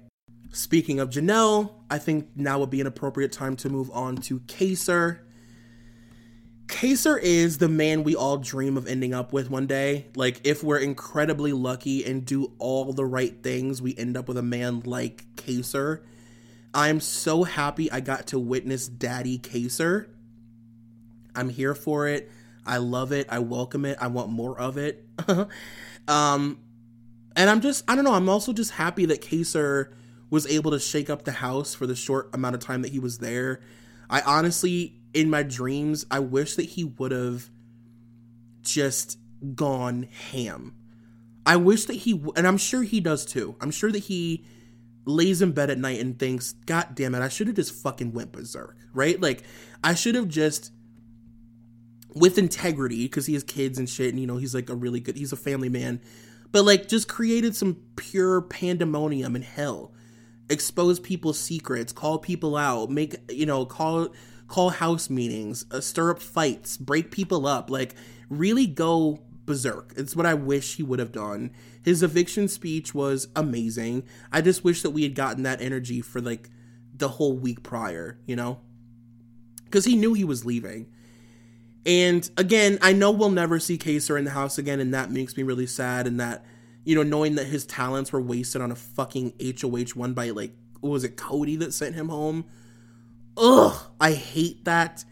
speaking of Janelle, I think now would be an appropriate time to move on to Kaysar. Kaysar is the man we all dream of ending up with one day. Like, if we're incredibly lucky and do all the right things, we end up with a man like Kaysar. I'm so happy I got to witness Daddy Kaysar. I'm here for it. I love it. I welcome it. I want more of it. um, and I'm just, I don't know. I'm also just happy that Kaysar was able to shake up the house for the short amount of time that he was there. I honestly in my dreams, I wish that he would have just gone ham. I wish that he, and I'm sure he does too. I'm sure that he lays in bed at night and thinks, God damn it, I should have just fucking went berserk, right? Like, I should have just, with integrity, because he has kids and shit, and you know, he's like a really good, he's a family man, but like, just created some pure pandemonium and hell. Expose people's secrets, call people out, make, you know, call call house meetings, uh, stir up fights, break people up, like really go berserk. It's what I wish he would have done. His eviction speech was amazing. I just wish that we had gotten that energy for like the whole week prior, you know? Because he knew he was leaving. And again, I know we'll never see Kaysar in the house again, and that makes me really sad. And that, you know, knowing that his talents were wasted on a fucking HOH one by like, was it, Cody that sent him home? Ugh, I hate that.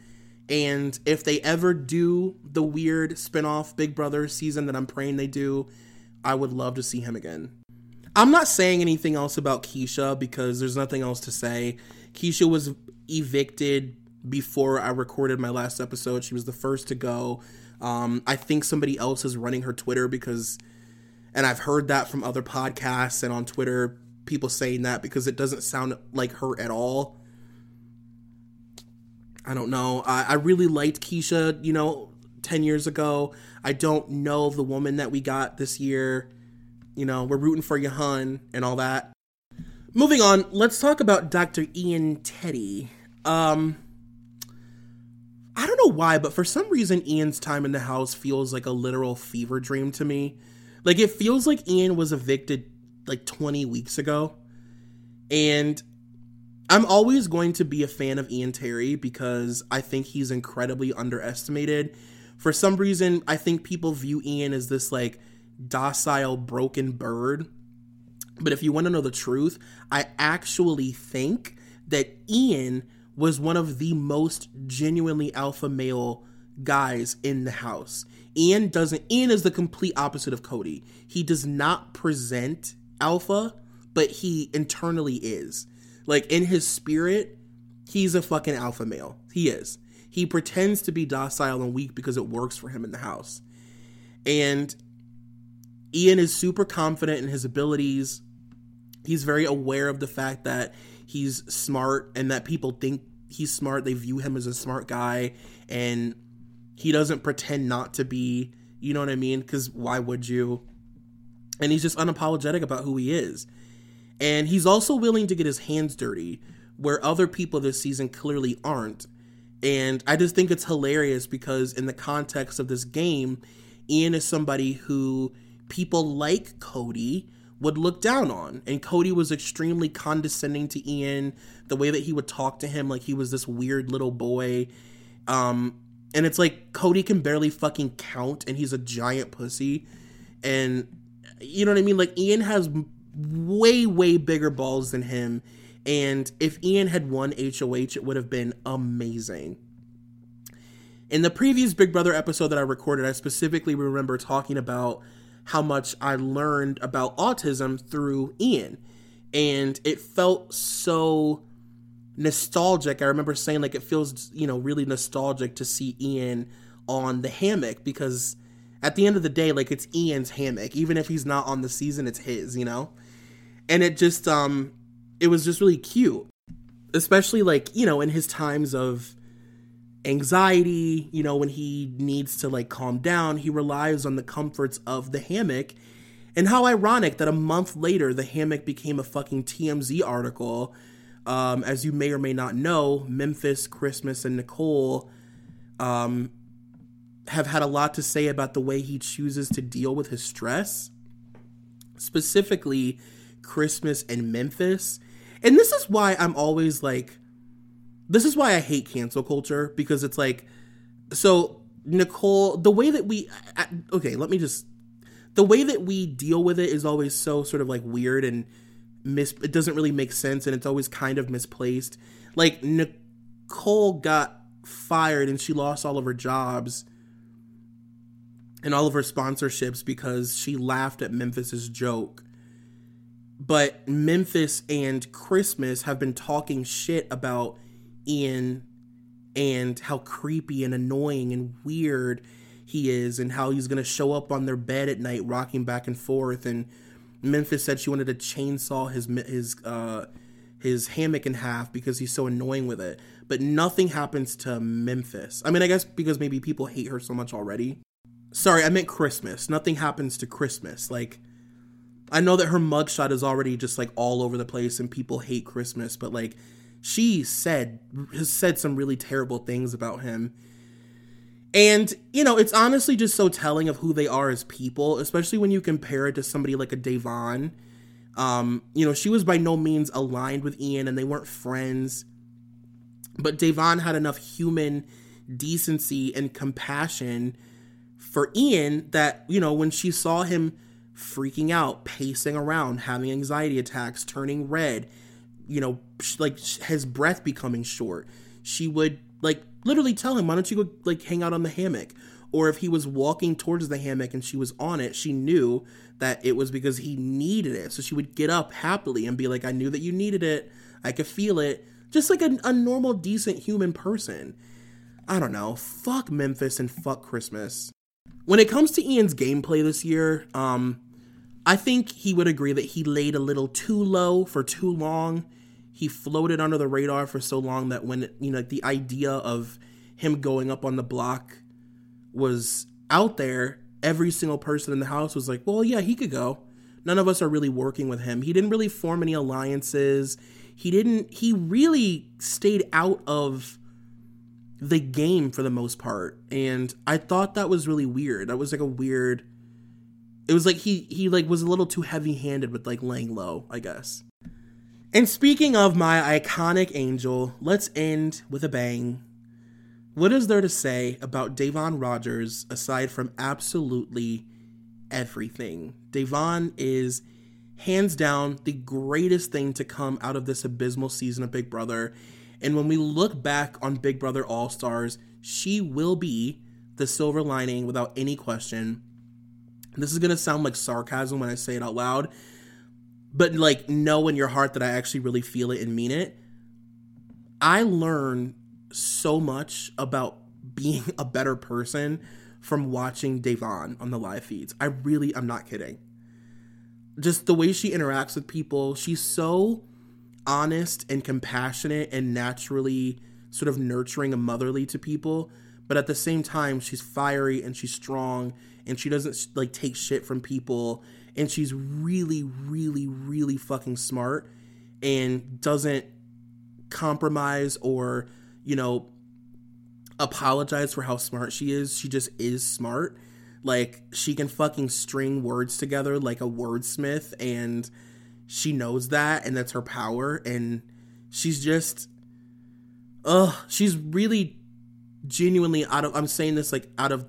And if they ever do the weird spin-off Big Brother season that I'm praying they do, I would love to see him again. I'm not saying anything else about Keesha because there's nothing else to say. Keesha was evicted before I recorded my last episode. She was the first to go. Um, I think somebody else is running her Twitter because, and I've heard that from other podcasts and on Twitter, people saying that because it doesn't sound like her at all. I don't know. I, I really liked Keesha, you know, 10 years ago. I don't know of the woman that we got this year. You know, we're rooting for Yahan and all that. Moving on, let's talk about Dr. Ian Terry. Um, I don't know why, but for some reason, Ian's time in the house feels like a literal fever dream to me. Like, it feels like Ian was evicted like 20 weeks ago. And I'm always going to be a fan of Ian Terry because I think he's incredibly underestimated. For some reason, I think people view Ian as this like docile, broken bird. But if you want to know the truth, I actually think that Ian was one of the most genuinely alpha male guys in the house. Ian doesn't, Ian is the complete opposite of Cody. He does not present alpha, but he internally is. Like in his spirit, he's a fucking alpha male. He is. He pretends to be docile and weak because it works for him in the house. And Ian is super confident in his abilities. He's very aware of the fact that he's smart and that people think he's smart. They view him as a smart guy and he doesn't pretend not to be. You know what I mean? Because why would you? And he's just unapologetic about who he is. And he's also willing to get his hands dirty where other people this season clearly aren't. And I just think it's hilarious because, in the context of this game, Ian is somebody who people like Cody would look down on. And Cody was extremely condescending to Ian, the way that he would talk to him like he was this weird little boy. Um, and it's like Cody can barely fucking count and he's a giant pussy. And you know what I mean? Like Ian has way, way bigger balls than him. And if Ian had won HOH, it would have been amazing. In the previous Big Brother episode that I recorded, I specifically remember talking about how much I learned about autism through Ian. And it felt so nostalgic. I remember saying, like, it feels, you know, really nostalgic to see Ian on the hammock because at the end of the day, like, it's Ian's hammock. Even if he's not on the season, it's his, you know? And it just, um, it was just really cute. Especially, like, you know, in his times of anxiety, you know, when he needs to like calm down, he relies on the comforts of the hammock. And how ironic that a month later the hammock became a fucking TMZ article. Um, as you may or may not know, Memphis, Christmas, and Nicole um, have had a lot to say about the way he chooses to deal with his stress. Specifically, Christmas and Memphis. And this is why I'm always like, this is why I hate cancel culture because it's like, so Nicole, the way that we, okay, let me just, the way that we deal with it is always so sort of like weird and mis, it doesn't really make sense and it's always kind of misplaced. Like Nicole got fired and she lost all of her jobs and all of her sponsorships because she laughed at Memphis's joke. But Memphis and Christmas have been talking shit about Ian and how creepy and annoying and weird he is and how he's going to show up on their bed at night rocking back and forth and Memphis said she wanted to chainsaw his his uh his hammock in half because he's so annoying with it. But nothing happens to Memphis. I mean, I guess because maybe people hate her so much already. Sorry, I meant Christmas. Nothing happens to Christmas. Like I know that her mugshot is already just like all over the place and people hate Christmas, but like she said has said some really terrible things about him. And, you know, it's honestly just so telling of who they are as people, especially when you compare it to somebody like a Da'Vonne. Um, you know, she was by no means aligned with Ian and they weren't friends. But Da'Vonne had enough human decency and compassion for Ian that, you know, when she saw him freaking out, pacing around, having anxiety attacks, turning red, you know, like his breath becoming short. She would like literally tell him, why don't you go like hang out on the hammock? Or if he was walking towards the hammock and she was on it, she knew that it was because he needed it. So she would get up happily and be like, I knew that you needed it. I could feel it. Just like a, a normal, decent human person. I don't know. Fuck Memphis and fuck Christmas. When it comes to Ian's gameplay this year, um, I think he would agree that he laid a little too low for too long. He floated under the radar for so long that when, you know, the idea of him going up on the block was out there, every single person in the house was like, well, yeah, he could go. None of us are really working with him. He didn't really form any alliances. He didn't, he really stayed out of the game for the most part. And I thought that was really weird. That was like a weird, it was like he, he like was a little too heavy handed with like laying low, I guess. And speaking of my iconic angel, let's end with a bang what is there to say about Da'Vonne Rogers aside from absolutely everything? Da'Vonne is hands down the greatest thing to come out of this abysmal season of Big Brother. And when we look back on Big Brother All Stars, she will be the silver lining without any question. This is going to sound like sarcasm when I say it out loud, but like know in your heart that I actually really feel it and mean it. I learn so much about being a better person from watching Da'Vonne on the live feeds. I really, I'm not kidding. Just the way she interacts with people, she's so honest and compassionate and naturally sort of nurturing and motherly to people. But at the same time, she's fiery and she's strong and she doesn't like take shit from people. And she's really, really, really fucking smart and doesn't compromise or you know, apologize for how smart she is. She just is smart. Like she can fucking string words together like a wordsmith and she knows that and that's her power and she's just ugh, she's really genuinely out of I'm saying this like out of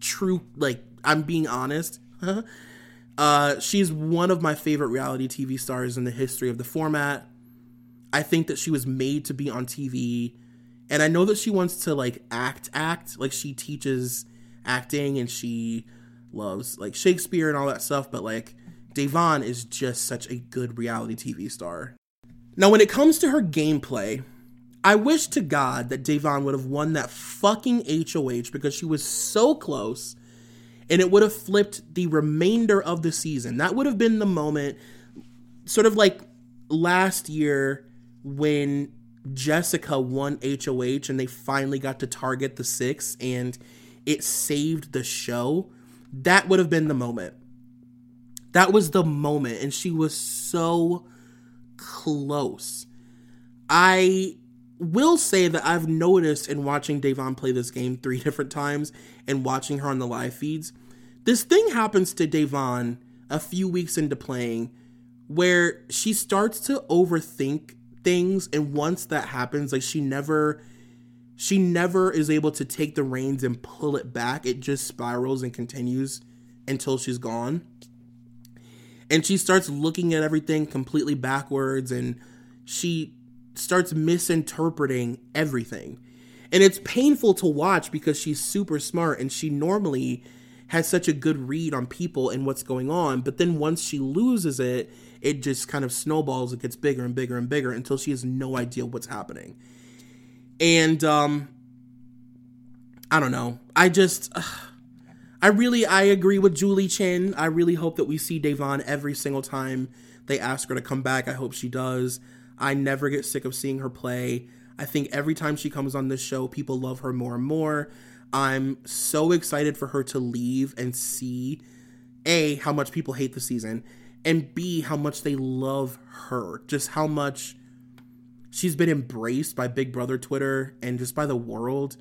true like I'm being honest. uh she's one of my favorite reality TV stars in the history of the format. I think that she was made to be on TV and I know that she wants to like act act like she teaches acting and she loves like Shakespeare and all that stuff but like Da'Vonne is just such a good reality TV star. Now when it comes to her gameplay, I wish to God that Da'Vonne would have won that fucking HOH because she was so close and it would have flipped the remainder of the season. That would have been the moment sort of like last year when Jessica won HOH and they finally got to target the six and it saved the show, that would have been the moment. That was the moment. And she was so close. I will say that I've noticed in watching Da'Vonne play this game three different times and watching her on the live feeds, this thing happens to Da'Vonne a few weeks into playing where she starts to overthink things and once that happens like she never she never is able to take the reins and pull it back. It just spirals and continues until she's gone. And she starts looking at everything completely backwards and she starts misinterpreting everything. And it's painful to watch because she's super smart and she normally has such a good read on people and what's going on but then once she loses it it just kind of snowballs. It gets bigger and bigger and bigger until she has no idea what's happening. And um, I don't know. I just. I really I agree with Julie Chen. I really hope that we see Da'Vonne every single time they ask her to come back. I hope she does. I never get sick of seeing her play. I think every time she comes on this show, people love her more and more. I'm so excited for her to leave and see A, how much people hate the season, and B, how much they love her. Just how much she's been embraced by Big Brother Twitter and just by the world.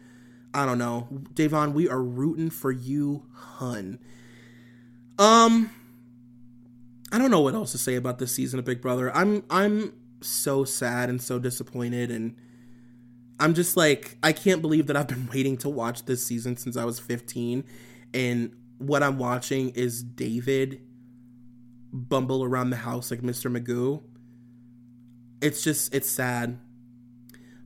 I don't know. Da'Vonne, we are rooting for you, hun. Um I don't know what else to say about this season of Big Brother. I'm I'm so sad and so disappointed and I'm just like I can't believe that I've been waiting to watch this season since I was 15 and what I'm watching is David bumble around the house like Mr. Magoo. It's just it's sad.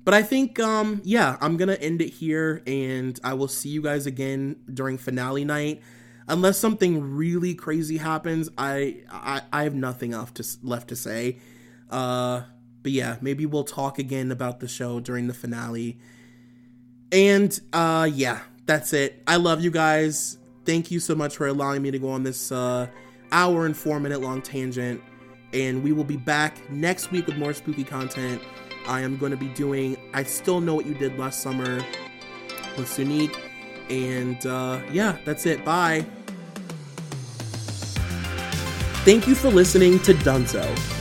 But I think, um, yeah, I'm gonna end it here, and I will see you guys again during finale night. Unless something really crazy happens, I I, I have nothing else to, left to say. Uh, but yeah, maybe we'll talk again about the show during the finale. And uh, yeah, that's it. I love you guys. Thank you so much for allowing me to go on this uh, hour and four minute long tangent. And we will be back next week with more spooky content. I am going to be doing I Still Know What You Did Last Summer with Sunique. And uh, yeah, that's it. Bye. Thank you for listening to Dunzo.